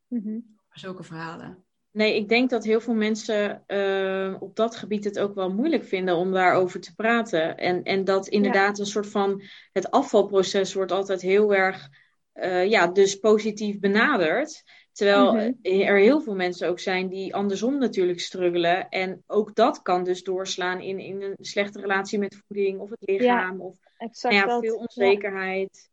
Mm Zulke verhalen. Nee, ik denk dat heel veel mensen uh, op dat gebied het ook wel moeilijk vinden om daarover te praten. En, en dat inderdaad een soort van het afvalproces wordt altijd heel erg uh, ja, dus positief benaderd. Terwijl mhm. er heel veel mensen ook zijn die andersom natuurlijk struggelen. En ook dat kan dus doorslaan in, in een slechte relatie met voeding of het lichaam. Ja, of nou ja, veel onzekerheid.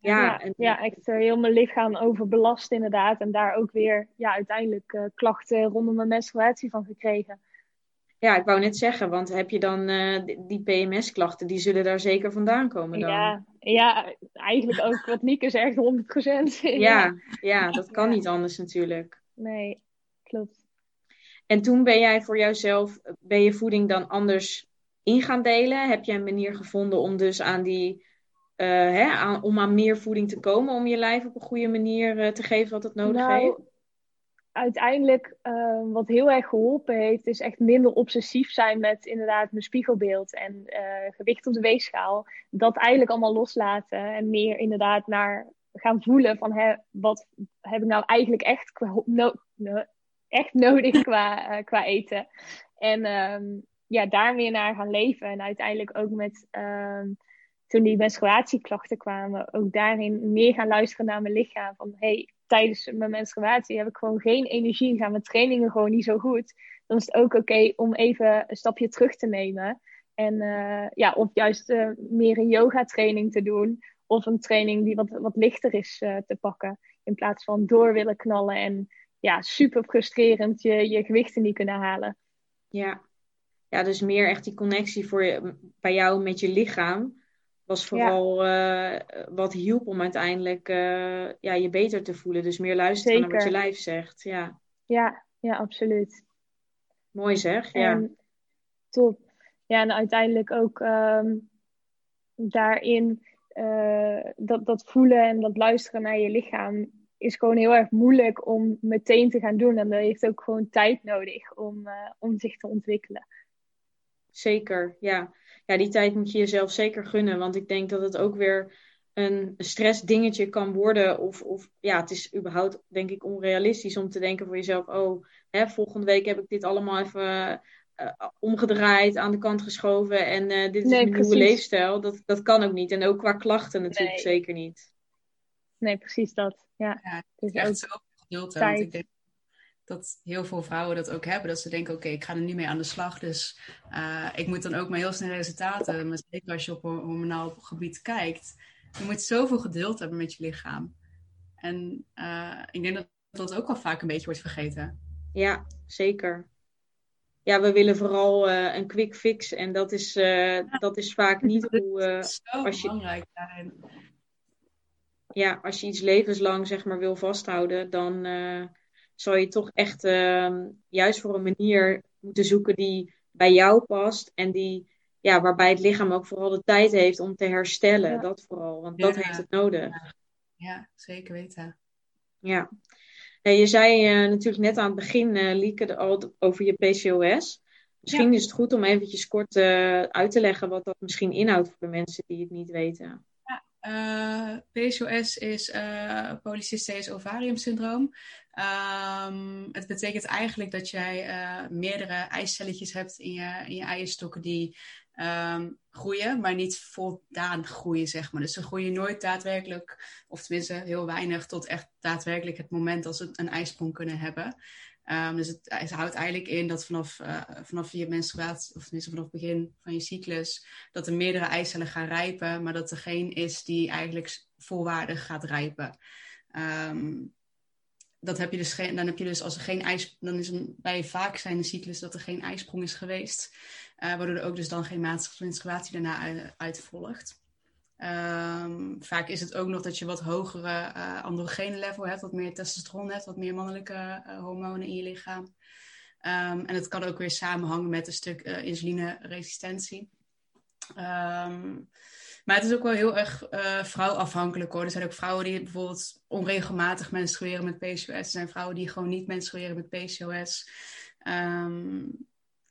Ja, ja, en, ja echt heel mijn lichaam overbelast inderdaad. En daar ook weer ja, uiteindelijk uh, klachten rondom mijn menstruatie van gekregen. Ja, ik wou net zeggen, want heb je dan uh, die PMS-klachten, die zullen daar zeker vandaan komen dan? Ja, ja eigenlijk ook wat Nieke zegt, 100%. ja, ja, ja, dat kan niet anders natuurlijk. Nee, klopt. En toen ben jij voor jouzelf, ben je voeding dan anders in gaan delen? Heb je een manier gevonden om dus aan die, hè, aan, om aan meer voeding te komen, om je lijf op een goede manier uh, te geven wat het nodig nou, heeft? uiteindelijk, uh, wat heel erg geholpen heeft, is echt minder obsessief zijn met inderdaad mijn spiegelbeeld en gewicht op de weegschaal. Dat eigenlijk allemaal loslaten en meer inderdaad naar gaan voelen van hè, wat heb ik nou eigenlijk echt, no no echt nodig qua, uh, qua eten. En um, ja, daar meer naar gaan leven. En uiteindelijk ook met um, toen die menstruatieklachten kwamen, ook daarin meer gaan luisteren naar mijn lichaam. Van hey, tijdens mijn menstruatie heb ik gewoon geen energie, gaan mijn trainingen gewoon niet zo goed. Dan is het ook oké om even een stapje terug te nemen. En uh, ja, of juist uh, meer een yoga training te doen. Of een training die wat, wat lichter is uh, te pakken. In plaats van door willen knallen en ja, super frustrerend je, je gewichten niet kunnen halen. Ja. ja, dus meer echt die connectie voor je, bij jou met je lichaam was vooral uh, wat hielp om uiteindelijk uh, ja, je beter te voelen. Dus meer luisteren naar wat je lijf zegt. Ja, ja, ja absoluut. Mooi zeg, ja. En, top. Ja, en uiteindelijk ook um, daarin uh, dat, dat voelen en dat luisteren naar je lichaam is gewoon heel erg moeilijk om meteen te gaan doen. En dat heeft ook gewoon tijd nodig om, om zich te ontwikkelen. Zeker, ja ja, die tijd moet je jezelf zeker gunnen. Want ik denk dat het ook weer een stressdingetje kan worden. Of, of ja, het is überhaupt denk ik onrealistisch om te denken voor jezelf. Oh, hè, volgende week heb ik dit allemaal even uh, omgedraaid, aan de kant geschoven. En uh, dit is mijn nieuwe leefstijl. Dat, dat kan ook niet. En ook qua klachten natuurlijk zeker niet. Nee, precies dat. Ja, ja het is echt zo geduld. Want ik denk dat heel veel vrouwen dat ook hebben. Dat ze denken, oké, ik ga er nu mee aan de slag. Dus uh, ik moet dan ook maar heel snel resultaten. Maar zeker als je op een hormonaal gebied kijkt. Je moet zoveel geduld hebben met je lichaam. En uh, ik denk dat dat ook wel vaak een beetje wordt vergeten. Ja, zeker. Ja, we willen vooral uh, een quick fix. En dat is, ja. dat is vaak niet hoe... zo als je, belangrijk daarin. Ja, als je iets levenslang zeg maar wil vasthouden, dan zou je toch echt uh, juist voor een manier moeten zoeken die bij jou past en die, ja, waarbij het lichaam ook vooral de tijd heeft om te herstellen. Dat vooral, want dat heeft het nodig. Ja, zeker weten. Ja. je zei uh, natuurlijk net aan het begin, uh, Lieke, al over je PCOS. Misschien is het goed om eventjes kort uh, uit te leggen wat dat misschien inhoudt voor de mensen die het niet weten. Uh, PCOS is uh, polycystisch ovarium syndroom. Um, het betekent eigenlijk dat jij uh, meerdere eicelletjes hebt in je, in je eierstokken die um, groeien, maar niet voldaan groeien, zeg maar. Dus ze groeien nooit daadwerkelijk, of tenminste heel weinig, tot echt daadwerkelijk het moment dat ze een ijsprong kunnen hebben. Um, dus het, houdt eigenlijk in dat vanaf, uh, vanaf je menstruatie, of tenminste vanaf het begin van je cyclus, dat er meerdere eicellen gaan rijpen, maar dat er geen is die eigenlijk volwaardig gaat rijpen. Dat heb je dus geen, dan heb je dus als er geen ijs, dan is een, bij vaak zijn de cyclus dat er geen ijsprong is geweest, uh, waardoor er ook dus dan geen menstruatie daarna uit. Um, vaak is het ook nog dat je wat hogere uh, level hebt, wat meer testosteron hebt, wat meer mannelijke uh, hormonen in je lichaam. Ehm, en het kan ook weer samenhangen met een stuk insulineresistentie. Ehm, maar het is ook wel heel erg uh, vrouwafhankelijk hoor. Er zijn ook vrouwen die bijvoorbeeld onregelmatig menstrueren met PCOS. Er zijn vrouwen die gewoon niet menstrueren met PCOS. Um,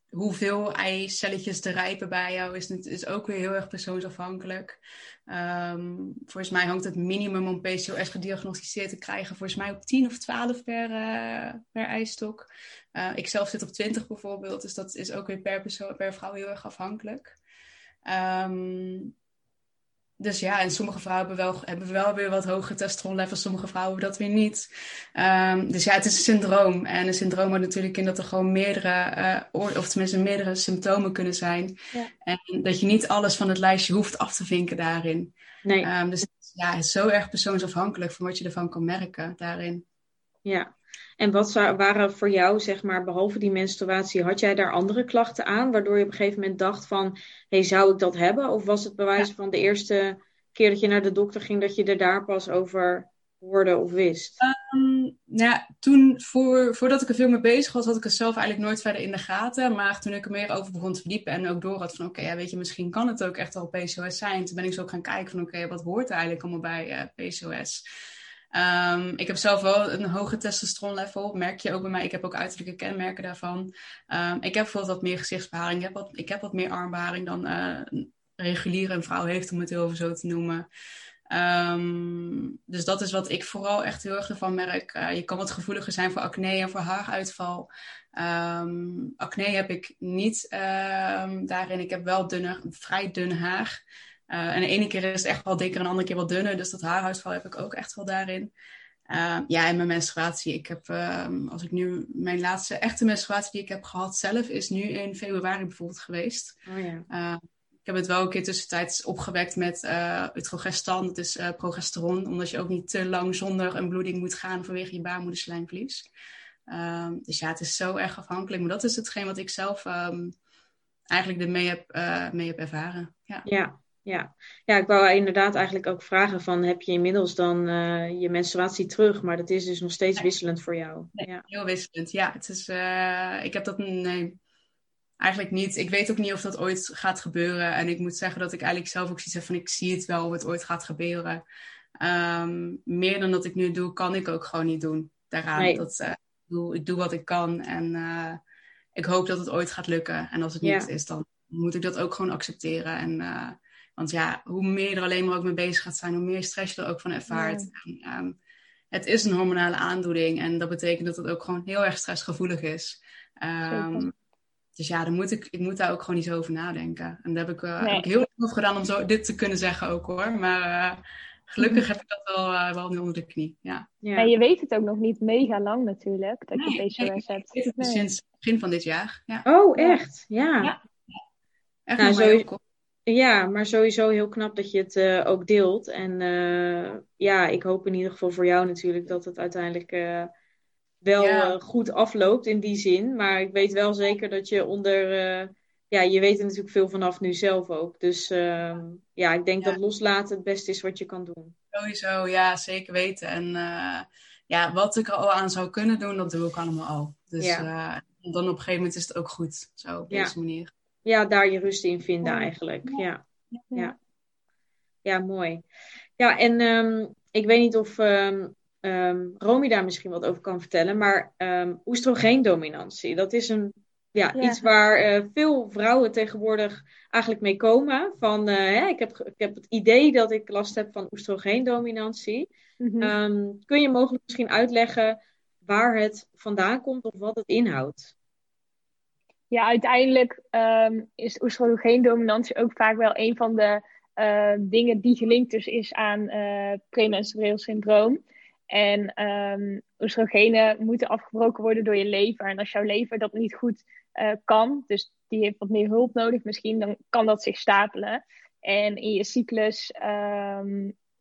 hoeveel eicelletjes te rijpen bij jou is, is ook weer heel erg persoonsafhankelijk. Um, volgens mij hangt het minimum om PCOS gediagnosticeerd te krijgen, volgens mij op 10 of 12 per, uh, per eistok. Uh, ik zelf zit op 20 bijvoorbeeld, dus dat is ook weer per, persoon, per vrouw heel erg afhankelijk. Um, dus ja, en sommige vrouwen hebben wel, hebben wel weer wat hoge testosteronlevels, sommige vrouwen hebben dat weer niet. Um, dus ja, het is een syndroom. En een syndroom houdt natuurlijk in dat er gewoon meerdere, uh, of tenminste meerdere symptomen kunnen zijn. Ja. En dat je niet alles van het lijstje hoeft af te vinken daarin. Nee. Um, dus ja, het is zo erg persoonsafhankelijk van wat je ervan kan merken daarin. Ja, en wat waren voor jou, zeg maar, behalve die menstruatie, had jij daar andere klachten aan, waardoor je op een gegeven moment dacht van, hey, zou ik dat hebben? Of was het bewijs van de eerste keer dat je naar de dokter ging, dat je er daar pas over hoorde of wist? Um, ja, toen, voor, voordat ik er veel mee bezig was, had ik het zelf eigenlijk nooit verder in de gaten. Maar toen ik er meer over begon te verdiepen en ook door had van, oké, ja, weet je, misschien kan het ook echt wel PCOS zijn. Toen ben ik zo gaan kijken van, oké, wat hoort er eigenlijk allemaal bij uh, PCOS? Um, ik heb zelf wel een hoge testosteronlevel, merk je ook bij mij. Ik heb ook uiterlijke kenmerken daarvan. Um, ik heb bijvoorbeeld wat meer gezichtsbeharing. Ik heb wat, meer armbeharing dan uh, een reguliere vrouw heeft, om het heel even zo te noemen. Um, dus dat is wat ik vooral echt heel erg ervan merk. Uh, je kan wat gevoeliger zijn voor acne en voor haaruitval. Acne heb ik niet daarin. Ik heb wel dunne, vrij dun haar. Uh, en de ene keer is het echt wel dikker en de andere keer wat dunner. Dus dat haarhuisval heb ik ook echt wel daarin. Uh, ja, en mijn menstruatie. Ik heb, um, als ik nu mijn laatste echte menstruatie die ik heb gehad zelf, is nu in februari bijvoorbeeld geweest. Oh ja. Uh, ik heb het wel een keer tussentijds opgewekt met utrogestan, dat is progesteron, omdat je ook niet te lang zonder een bloeding moet gaan vanwege je baarmoederslijmvlies. Um, dus ja, het is zo erg afhankelijk. Maar dat is hetgeen wat ik zelf um, eigenlijk ermee heb, mee heb ervaren. Ja. ja. Ja. ja, ik wou inderdaad eigenlijk ook vragen van heb je inmiddels dan uh, je menstruatie terug? Maar dat is dus nog steeds wisselend voor jou. Nee, ja. Heel wisselend, ja. Het is, uh, ik heb dat, nee, eigenlijk niet. Ik weet ook niet of dat ooit gaat gebeuren. En ik moet zeggen dat ik eigenlijk zelf ook zoiets heb van ik zie het wel of het ooit gaat gebeuren. Um, meer dan dat ik nu doe, kan ik ook gewoon niet doen daaraan. Nee. Dat, uh, ik, doe, ik doe wat ik kan en ik hoop dat het ooit gaat lukken. En als het niet is, dan moet ik dat ook gewoon accepteren. En want ja, hoe meer je er alleen maar ook mee bezig gaat zijn, hoe meer stress je er ook van ervaart. En, um, het is een hormonale aandoening en dat betekent dat het ook gewoon heel erg stressgevoelig is. Um, dus ja, dan moet ik, ik moet daar ook gewoon niet zo over nadenken. En daar heb ik, uh, nee. heb ik heel erg over gedaan om zo dit te kunnen zeggen ook hoor. Maar uh, gelukkig heb ik dat wel, uh, wel nu onder de knie. Ja. ja. En je weet het ook nog niet mega lang natuurlijk, dat nee, je PCOS nee, hebt. Ik weet het sinds het begin van dit jaar. Ja. Oh, echt? Ja. ja. Echt nou, zo, ja, maar sowieso heel knap dat je het uh, ook deelt. En uh, ja, ik hoop in ieder geval voor jou natuurlijk dat het uiteindelijk uh, wel ja. goed afloopt in die zin. Maar ik weet wel zeker dat je onder. ja, je weet er natuurlijk veel vanaf nu zelf ook. Dus ehm, ja, ik denk ja. dat loslaten het beste is wat je kan doen. Sowieso, ja, zeker weten. En ja, wat ik er al aan zou kunnen doen, dat doe ik allemaal al. Dus ja. dan op een gegeven moment is het ook goed. Zo, op deze manier ja, daar je rust in vinden eigenlijk. Ja, ja. ja. mooi. Ja, en um, ik weet niet of um, um, Romy daar misschien wat over kan vertellen, maar oestrogeendominantie, dat is een, ja, ja. iets waar uh, veel vrouwen tegenwoordig eigenlijk mee komen. Van, uh, hè, ik, heb, ik heb het idee dat ik last heb van oestrogeendominantie. Mm -hmm. kun je mogelijk misschien uitleggen waar het vandaan komt of wat het inhoudt? Ja, uiteindelijk um, is oestrogeendominantie ook vaak wel een van de uh, dingen die gelinkt dus is aan uh, premenstrueel syndroom. En um, oestrogenen moeten afgebroken worden door je lever. En als jouw lever dat niet goed uh, kan, dus die heeft wat meer hulp nodig misschien, dan kan dat zich stapelen. En in je cyclus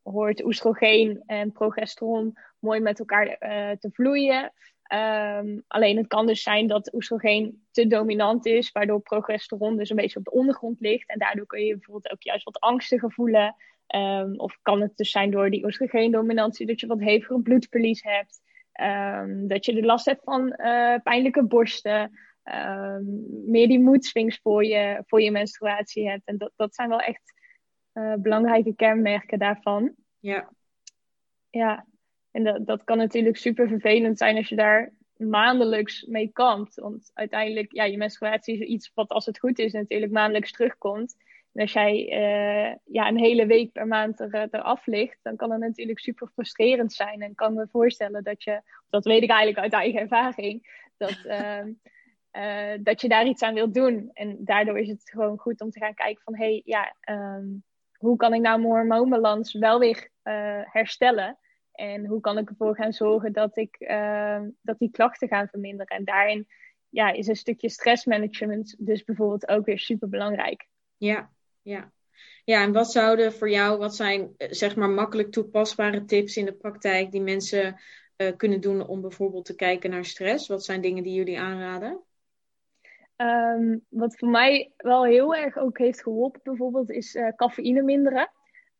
hoort oestrogeen en progesteron mooi met elkaar te vloeien. Um, alleen het kan dus zijn dat oestrogeen te dominant is, waardoor progesteron dus een beetje op de ondergrond ligt. En daardoor kun je bijvoorbeeld ook juist wat angstiger voelen. Um, of kan het dus zijn door die oestrogeendominantie dat je wat heviger bloedverlies hebt. Um, dat je de last hebt van uh, pijnlijke borsten. ehm, meer die moedswings voor je, voor je menstruatie hebt. En dat, dat zijn wel echt uh, belangrijke kenmerken daarvan. Ja. Ja, en dat, dat kan natuurlijk super vervelend zijn als je daar maandelijks mee kampt. Want uiteindelijk, ja, je menstruatie is iets wat als het goed is natuurlijk maandelijks terugkomt. En als jij uh, ja, een hele week per maand er, eh, eraf ligt, dan kan het natuurlijk super frustrerend zijn. En kan me voorstellen dat je, dat weet ik eigenlijk uit eigen ervaring, dat, uh, uh, dat je daar iets aan wilt doen. En daardoor is het gewoon goed om te gaan kijken van, hé, hey, ja, um, hoe kan ik nou mijn hormoonbalans wel weer herstellen? En hoe kan ik ervoor gaan zorgen dat, ik, ehm, dat die klachten gaan verminderen? En daarin ja, is een stukje stressmanagement dus bijvoorbeeld ook weer super belangrijk. Ja, ja. Ja, en wat zouden voor jou, wat zijn eh, zeg maar makkelijk toepasbare tips in de praktijk die mensen uh, kunnen doen om bijvoorbeeld te kijken naar stress? Wat zijn dingen die jullie aanraden? Um, wat voor mij wel heel erg ook heeft geholpen bijvoorbeeld is uh, cafeïne minderen.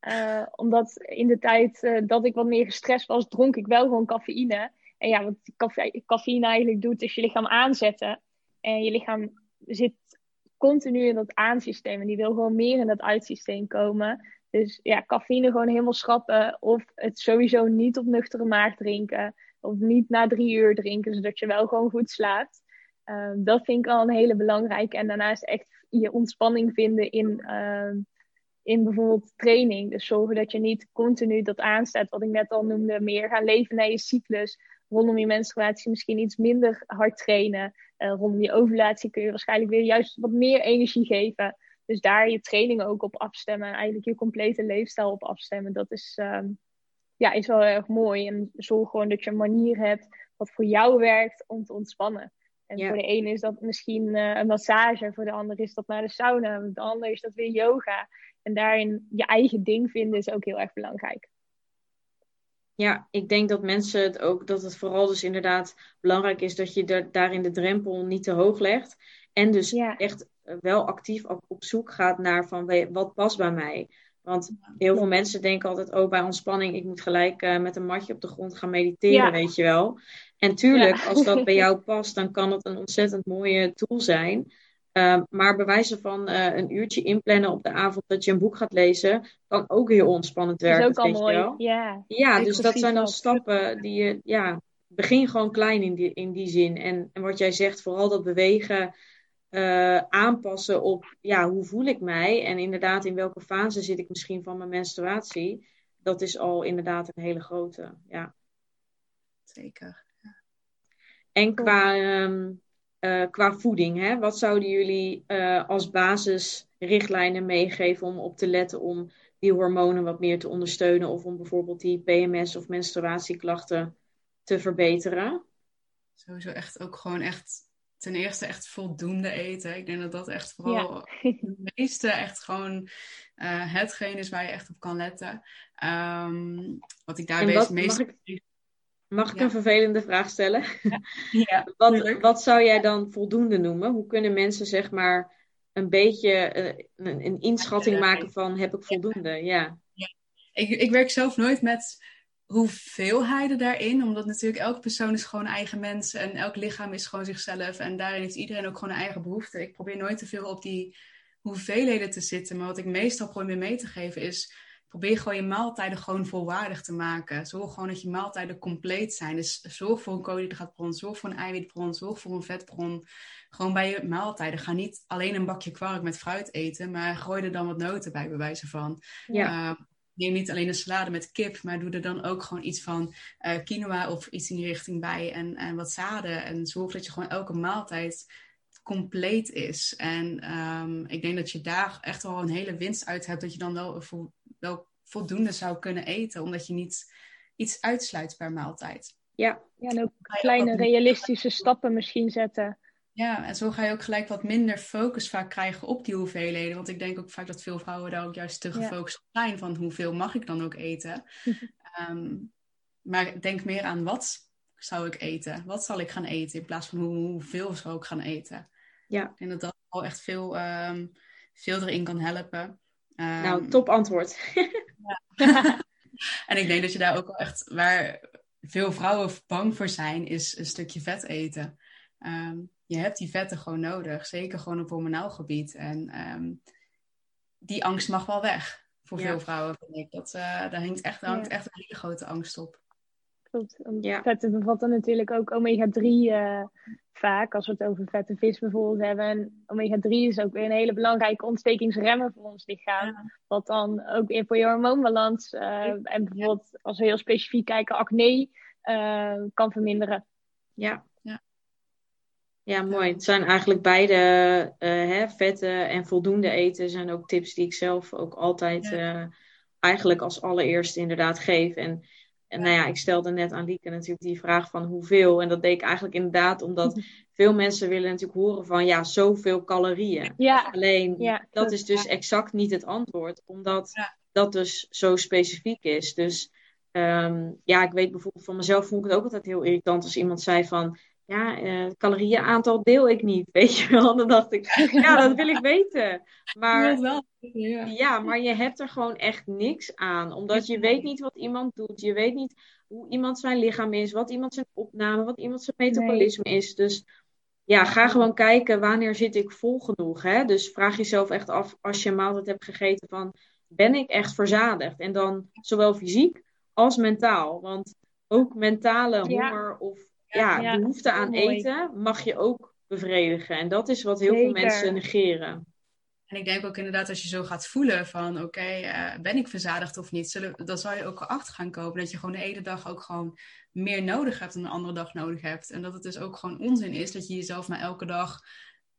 Uh, omdat in de tijd uh, dat ik wat meer gestrest was, dronk ik wel gewoon cafeïne. En ja, wat cafeïne eigenlijk doet, is je lichaam aanzetten. En je lichaam zit continu in dat aansysteem. En die wil gewoon meer in dat uitsysteem komen. Dus ja, cafeïne gewoon helemaal schrappen. Of het sowieso niet op nuchtere maag drinken. Of niet na drie uur drinken, zodat je wel gewoon goed slaapt. Uh, dat vind ik al een hele belangrijke. En daarnaast echt je ontspanning vinden in in bijvoorbeeld training. Dus zorgen dat je niet continu dat aanstaat, wat ik net al noemde, meer gaan leven naar je cyclus. Rondom je menstruatie misschien iets minder hard trainen. Uh, rondom je ovulatie kun je waarschijnlijk weer juist wat meer energie geven. Dus daar je training ook op afstemmen. En eigenlijk je complete leefstijl op afstemmen. Dat is, uh, ja, is wel erg mooi. En zorg gewoon dat je een manier hebt wat voor jou werkt om te ontspannen. En voor de ene is dat misschien uh, een massage, voor de ander is dat naar de sauna, voor de ander is dat weer yoga. En daarin je eigen ding vinden is ook heel erg belangrijk. Ja, ik denk dat mensen het ook, dat het vooral dus inderdaad belangrijk is dat je er, daarin de drempel niet te hoog legt. En dus echt wel actief op, op, zoek gaat naar van wat past bij mij. Want heel veel mensen denken altijd, oh bij ontspanning, ik moet gelijk uh, met een matje op de grond gaan mediteren, weet je wel. En tuurlijk, als dat bij jou past, dan kan het een ontzettend mooie tool zijn. Uh, maar bewijzen van uh, een uurtje inplannen op de avond dat je een boek gaat lezen, kan ook heel ontspannend werken. Dat is ook al mooi. Ja, ja dus dat zijn dan stappen die je, ja, begin gewoon klein in die, in die zin. En, en wat jij zegt, vooral dat bewegen, uh, aanpassen op, ja, hoe voel ik mij? En inderdaad, in welke fase zit ik misschien van mijn menstruatie? Dat is al inderdaad een hele grote, ja. Zeker. Ja. En qua. Um, uh, qua voeding. Hè? Wat zouden jullie uh, als basisrichtlijnen meegeven om op te letten om die hormonen wat meer te ondersteunen of om bijvoorbeeld die PMS of menstruatieklachten te verbeteren? Sowieso echt ook gewoon echt ten eerste echt voldoende eten. Ik denk dat dat echt vooral ja. het meeste echt gewoon uh, hetgeen is waar je echt op kan letten. Um, wat ik daarbij het meest... Mag ik een vervelende vraag stellen? Ja. wat, wat zou jij dan voldoende noemen? Hoe kunnen mensen zeg maar een beetje uh, een, een, inschatting maken van heb ik voldoende? Ja. ja. Ik, ik werk zelf nooit met hoeveelheden daarin, omdat natuurlijk elke persoon is gewoon eigen mens en elk lichaam is gewoon zichzelf en daarin heeft iedereen ook gewoon een eigen behoefte. Ik probeer nooit te veel op die hoeveelheden te zitten, maar wat ik meestal probeer mee te geven is probeer gewoon je maaltijden gewoon volwaardig te maken. Zorg gewoon dat je maaltijden compleet zijn. Dus zorg voor een koolhydraatbron, zorg voor een eiwitbron, zorg voor een vetbron. Gewoon bij je maaltijden. Ga niet alleen een bakje kwark met fruit eten, maar gooi er dan wat noten bij, bij wijze van. Ja. Uh, neem niet alleen een salade met kip, maar doe er dan ook gewoon iets van uh, quinoa of iets in die richting bij en, en wat zaden. En zorg dat je gewoon elke maaltijd compleet is. En um, ik denk dat je daar echt wel een hele winst uit hebt, dat je dan wel wel voldoende zou kunnen eten, omdat je niet iets uitsluit per maaltijd. Ja, ja en ook kleine realistische stappen misschien zetten. Ja, en zo ga je ook gelijk wat minder focus vaak krijgen op die hoeveelheden. Want ik denk ook vaak dat veel vrouwen daar ook juist te gefocust op zijn van hoeveel mag ik dan ook eten. um, maar denk meer aan wat zou ik eten? Wat zal ik gaan eten in plaats van hoeveel zou ik gaan eten? Ja. En dat dat al echt veel, um, veel erin kan helpen nou, ehm, top antwoord. en ik denk dat je daar ook wel echt, waar veel vrouwen bang voor zijn, is een stukje vet eten. Ehm, je hebt die vetten gewoon nodig. Zeker gewoon op hormonaal gebied. En ehm, die angst mag wel weg. Voor veel vrouwen vind ik. Dat, uh, daar hangt echt, daar hangt echt een hele grote angst op. Klopt. Ja. Vetten bevatten natuurlijk ook omega-3 uh, eh, vaak. Als we het over vette vis bijvoorbeeld hebben. En omega-3 is ook weer een hele belangrijke ontstekingsremmer voor ons lichaam. Wat dan ook weer voor je hormoonbalans. Uh, en bijvoorbeeld als we heel specifiek kijken, acne kan verminderen. Ja. Ja, mooi. Het zijn eigenlijk beide uh, hè, vetten en voldoende eten zijn ook tips die ik zelf ook altijd uh, eigenlijk als allereerste inderdaad geef. En, en nou ja, ik stelde net aan Lieke natuurlijk die vraag van hoeveel. En dat deed ik eigenlijk inderdaad omdat veel mensen willen natuurlijk horen van ja, zoveel calorieën. Ja. Alleen ja, dat is dus exact niet het antwoord, omdat dat dus zo specifiek is. Dus um, ja, ik weet bijvoorbeeld van mezelf vond ik het ook altijd heel irritant als iemand zei van ja, uh, calorieënaantal deel ik niet, weet je wel. Dan dacht ik, ja, dat wil ik weten. Maar, wel. Ja. ja. maar je hebt er gewoon echt niks aan. Omdat je weet niet wat iemand doet. Je weet niet hoe iemand zijn lichaam is, wat iemand zijn opname, wat iemand zijn metabolisme is. Dus ja, ga gewoon kijken wanneer zit ik vol genoeg. Hè? Dus vraag jezelf echt af als je een maaltijd hebt gegeten van, ben ik echt verzadigd? En dan zowel fysiek als mentaal. Want ook mentale honger of ja, behoefte aan eten mag je ook bevredigen. En dat is wat heel veel mensen negeren. En ik denk ook inderdaad, als je zo gaat voelen van oké, eh, ben ik verzadigd of niet, zullen, dan zal je ook achter gaan komen dat je gewoon de ene dag ook gewoon meer nodig hebt dan de andere dag nodig hebt. En dat het dus ook gewoon onzin is dat je jezelf maar elke dag,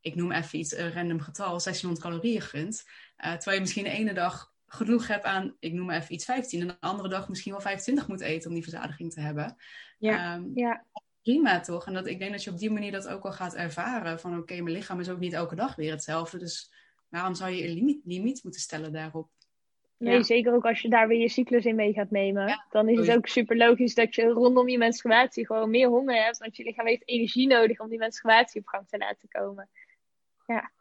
ik noem even iets, een random getal, 1600 calorieën gunt. Uh, terwijl je misschien de ene dag genoeg hebt aan, ik noem even iets 15, en de andere dag misschien wel 25 moet eten om die verzadiging te hebben. Ja, um, ja prima toch? En dat, ik denk dat je op die manier dat ook wel gaat ervaren. Van oké, mijn lichaam is ook niet elke dag weer hetzelfde. Dus waarom zou je een limiet, limiet moeten stellen daarop? Nee, zeker ook als je daar weer je cyclus in mee gaat nemen. Dan is het ook super logisch dat je rondom je menstruatie gewoon meer honger hebt. Want je lichaam heeft energie nodig om die menstruatie op gang te laten komen. Ja.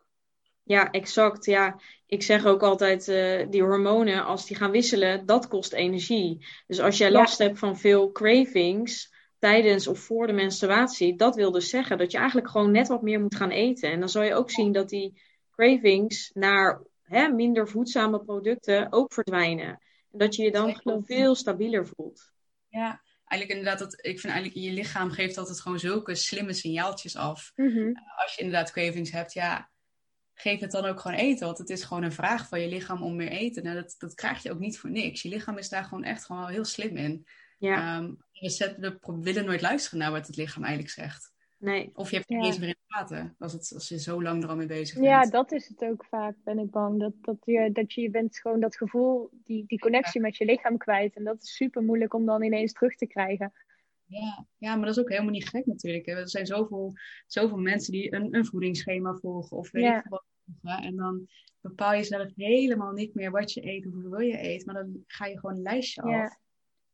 Ja, exact. Ja, ik zeg ook altijd, uh, die hormonen, als die gaan wisselen, dat kost energie. Dus als jij last hebt van veel cravings, tijdens of voor de menstruatie, dat wil dus zeggen dat je eigenlijk gewoon net wat meer moet gaan eten. En dan zal je ook zien dat die cravings naar hè, minder voedzame producten ook verdwijnen. En dat je je dan gewoon veel stabieler voelt. Ja, eigenlijk inderdaad, dat, ik vind eigenlijk je lichaam geeft altijd gewoon zulke slimme signaaltjes af. Mhm. Als je inderdaad cravings hebt, ja, geef het dan ook gewoon eten. Want het is gewoon een vraag van je lichaam om meer eten. Nou, dat, dat krijg je ook niet voor niks. Je lichaam is daar gewoon echt gewoon heel slim in. Ja. Um, we, willen nooit luisteren naar wat het lichaam eigenlijk zegt. Nee. Of je hebt het niet eens meer in de gaten als, het, als je zo lang er al mee bezig bent. Ja, dat is het ook vaak, ben ik bang. Dat, dat, je, dat je, je bent gewoon dat gevoel, die, die connectie met je lichaam kwijt. En dat is super moeilijk om dan ineens terug te krijgen. Ja, ja, maar dat is ook helemaal niet gek natuurlijk. Hè. Er zijn zoveel, zoveel mensen die een, een voedingsschema volgen of weet ja. wat. En dan bepaal je zelf helemaal niet meer wat je eet of hoeveel je eet. Maar dan ga je gewoon een lijstje af.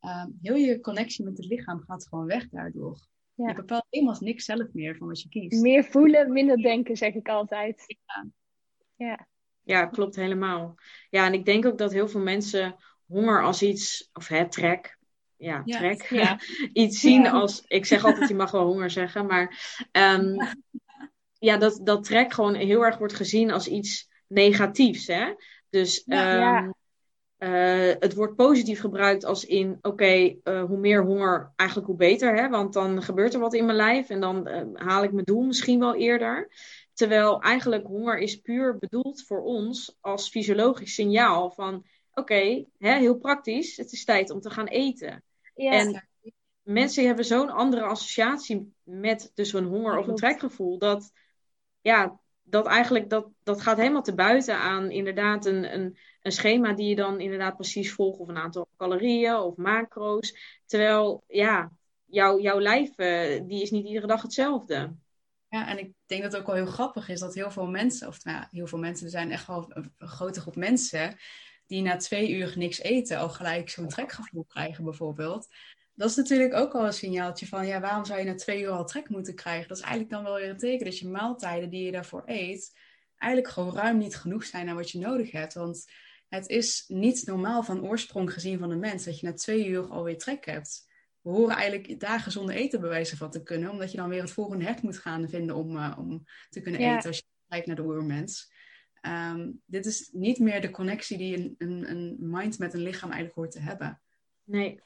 Ehm, heel je connectie met het lichaam gaat gewoon weg daardoor. Je bepaalt helemaal niks zelf meer van wat je kiest. Meer voelen, minder denken, zeg ik altijd. Ja. Ja, ja klopt helemaal. Ja, en ik denk ook dat heel veel mensen honger als iets, of het trek, ja, trek, ja. iets zien als, ik zeg altijd, je mag wel honger zeggen, maar um, ja, dat, dat trek gewoon heel erg wordt gezien als iets negatiefs, hè. Dus um, uh, het wordt positief gebruikt als in, oké, uh, hoe meer honger, eigenlijk hoe beter. Hè? Want dan gebeurt er wat in mijn lijf en dan uh, haal ik mijn doel misschien wel eerder. Terwijl eigenlijk honger is puur bedoeld voor ons als fysiologisch signaal van, oké, heel praktisch, het is tijd om te gaan eten. En mensen hebben zo'n andere associatie met dus een honger of een trekgevoel, dat ja, dat eigenlijk, dat, dat gaat helemaal te buiten aan inderdaad een, een een schema die je dan inderdaad precies volgt, of een aantal calorieën of macro's. Terwijl, ja, jouw jouw lijf, uh, die is niet iedere dag hetzelfde. Ja, en ik denk dat het ook wel heel grappig is dat heel veel mensen, of nou ja, heel veel mensen, er zijn echt wel een, grote groep mensen die na twee uur niks eten al gelijk zo'n trekgevoel krijgen bijvoorbeeld. Dat is natuurlijk ook al een signaaltje van, ja, waarom zou je na twee uur al trek moeten krijgen? Dat is eigenlijk dan wel weer een teken dat je maaltijden die je daarvoor eet, eigenlijk gewoon ruim niet genoeg zijn aan wat je nodig hebt. Want het is niet normaal van oorsprong gezien van een mens dat je na twee uur alweer trek hebt. we horen eigenlijk daar gezonde eten bewijzen van te kunnen, omdat je dan weer het volgende hert moet gaan vinden om, uh, om te kunnen eten als je kijkt naar de oermens. Um, dit is niet meer de connectie die een, een, een mind met een lichaam eigenlijk hoort te hebben. Nee,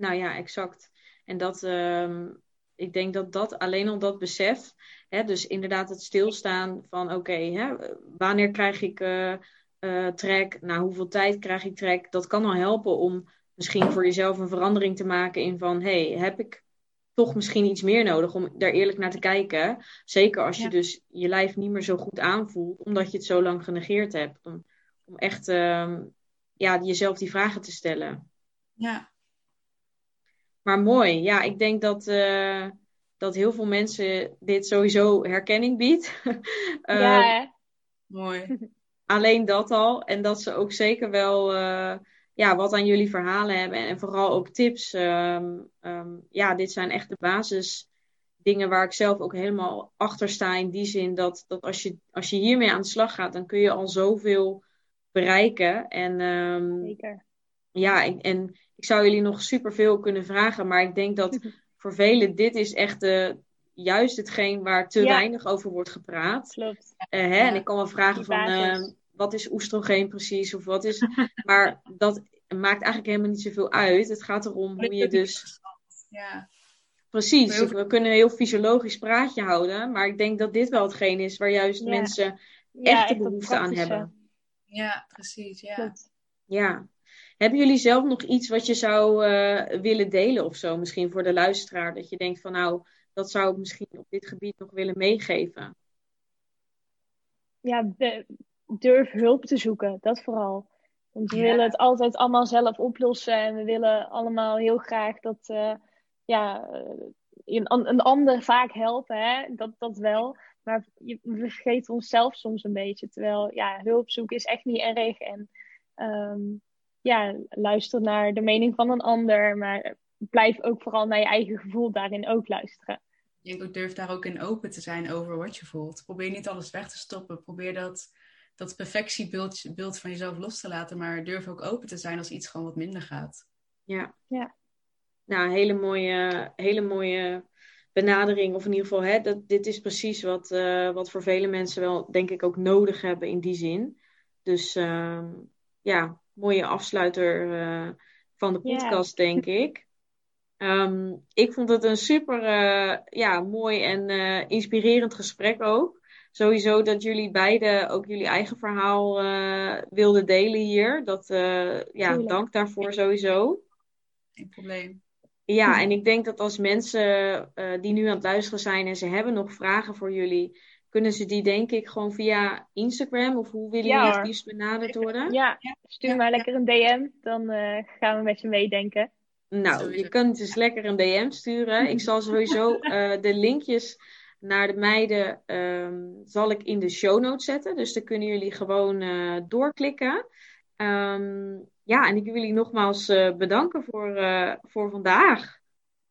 nou ja, exact. En dat, um, ik denk dat dat alleen al dat besef, hè, dus inderdaad het stilstaan van oké, wanneer krijg ik uh, uh, trek, na hoeveel tijd krijg ik trek, dat kan al helpen om misschien voor jezelf een verandering te maken in van hey, heb ik toch misschien iets meer nodig om daar eerlijk naar te kijken. Zeker als je dus je lijf niet meer zo goed aanvoelt, omdat je het zo lang genegeerd hebt. Om, om echt uh, ja, jezelf die vragen te stellen. Ja. Maar mooi. Ja, ik denk dat, uh, dat heel veel mensen dit sowieso herkenning biedt. uh, ja, mooi. Alleen dat al. En dat ze ook zeker wel uh, ja, wat aan jullie verhalen hebben. En, en vooral ook tips. Um, um, ja, dit zijn echt de basis dingen waar ik zelf ook helemaal achter sta. In die zin dat, dat als, je, als je hiermee aan de slag gaat, dan kun je al zoveel bereiken. En, um, Zeker. Ja, en, en ik zou jullie nog superveel kunnen vragen. Maar ik denk dat voor velen dit is echt de, juist hetgeen waar te Ja. weinig over wordt gepraat. Klopt. Eh, hè? En ik kan wel vragen van basis. eh, wat is oestrogeen precies of wat is. maar dat maakt eigenlijk helemaal niet zoveel uit. Het gaat erom hoe je dus. Ja, Precies, Heel- we kunnen een heel fysiologisch praatje houden. Maar ik denk dat dit wel hetgeen is waar juist mensen echt de behoefte aan hebben. ja precies. Ja. Klopt. Ja. Hebben jullie zelf nog iets wat je zou eh, willen delen of zo? Misschien voor de luisteraar. Dat je denkt van nou, dat zou ik misschien op dit gebied nog willen meegeven. ja, durf hulp te zoeken. Dat vooral. Want we Ja. willen het altijd allemaal zelf oplossen. En we willen allemaal heel graag dat eh, ja, eh, een, een ander vaak helpen. Hè? Dat, dat wel. Maar je- we vergeten onszelf soms een beetje. Terwijl ja, hulp zoeken is echt niet erg. En ehm, ja, luister naar de mening van een ander. Maar blijf ook vooral naar je eigen gevoel daarin ook luisteren. Ik denk ook durf daar ook in open te zijn over wat je voelt. Probeer niet alles weg te stoppen. Probeer dat, dat perfectiebeeld beeld van jezelf los te laten. Maar durf ook open te zijn als iets gewoon wat minder gaat. Ja. Ja. Nou, hele mooie, hele mooie benadering. Of in ieder geval, hè, dat, dit is precies wat, eh, wat voor vele mensen wel, denk ik, ook nodig hebben in die zin. Dus ehm, ja, mooie afsluiter eh, van de podcast, denk ik. Ehm, ik vond het een super eh, ja, mooi en eh, inspirerend gesprek ook. Sowieso dat jullie beiden ook jullie eigen verhaal eh, wilden delen hier. Dat, eh, ja, dank daarvoor sowieso. Geen probleem. Ja, en ik denk dat als mensen eh, die nu aan het luisteren zijn en ze hebben nog vragen voor jullie, kunnen ze die denk ik gewoon via Instagram of hoe willen Ja, jullie het hoor. liefst benaderd worden? Ja, stuur Ja, maar ja. lekker een DM. Dan eh, gaan we met je meedenken. Nou, je kunt dus lekker een DM sturen. Ik zal sowieso eh, de linkjes naar de meiden ehm, zal ik in de show notes zetten. Dus dan kunnen jullie gewoon eh, doorklikken. Ehm, ja, en ik wil jullie nogmaals eh, bedanken voor, eh, voor vandaag.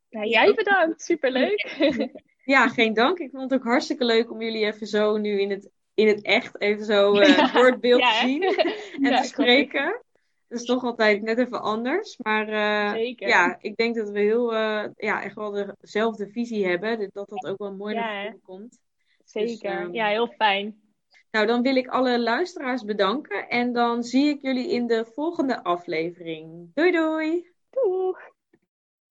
Ja, jij bedankt. Superleuk. Ja, geen dank. Ik vond het ook hartstikke leuk om jullie even zo nu in het, in het echt even zo eh, voor het beeld Ja, te zien en Ja, te spreken. Dat is toch altijd net even anders. Maar eh, Zeker. ja, ik denk dat we heel, eh, ja, echt wel dezelfde visie hebben. Dat dat ook wel mooi Ja, naar voren komt. Zeker. ehm, ja, heel fijn. Nou, dan wil ik alle luisteraars bedanken. En dan zie ik jullie in de volgende aflevering. Doei doei! Doeg.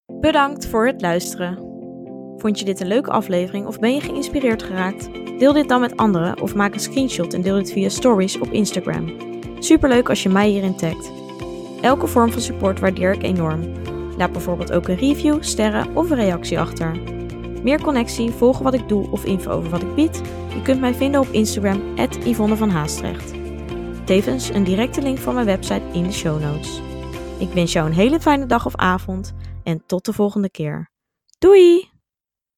Bedankt voor het luisteren. Vond je dit een leuke aflevering of ben je geïnspireerd geraakt? Deel dit dan met anderen of maak een screenshot en deel dit via stories op Instagram. Superleuk als je mij hierin tagt. Elke vorm van support waardeer ik enorm. Laat bijvoorbeeld ook een review, sterren of een reactie achter. Meer connectie, volgen wat ik doe of info over wat ik bied? Je kunt mij vinden op Instagram, Yvonne van Haastrecht. Tevens een directe link van mijn website in de show notes. Ik wens jou een hele fijne dag of avond en tot de volgende keer. Doei!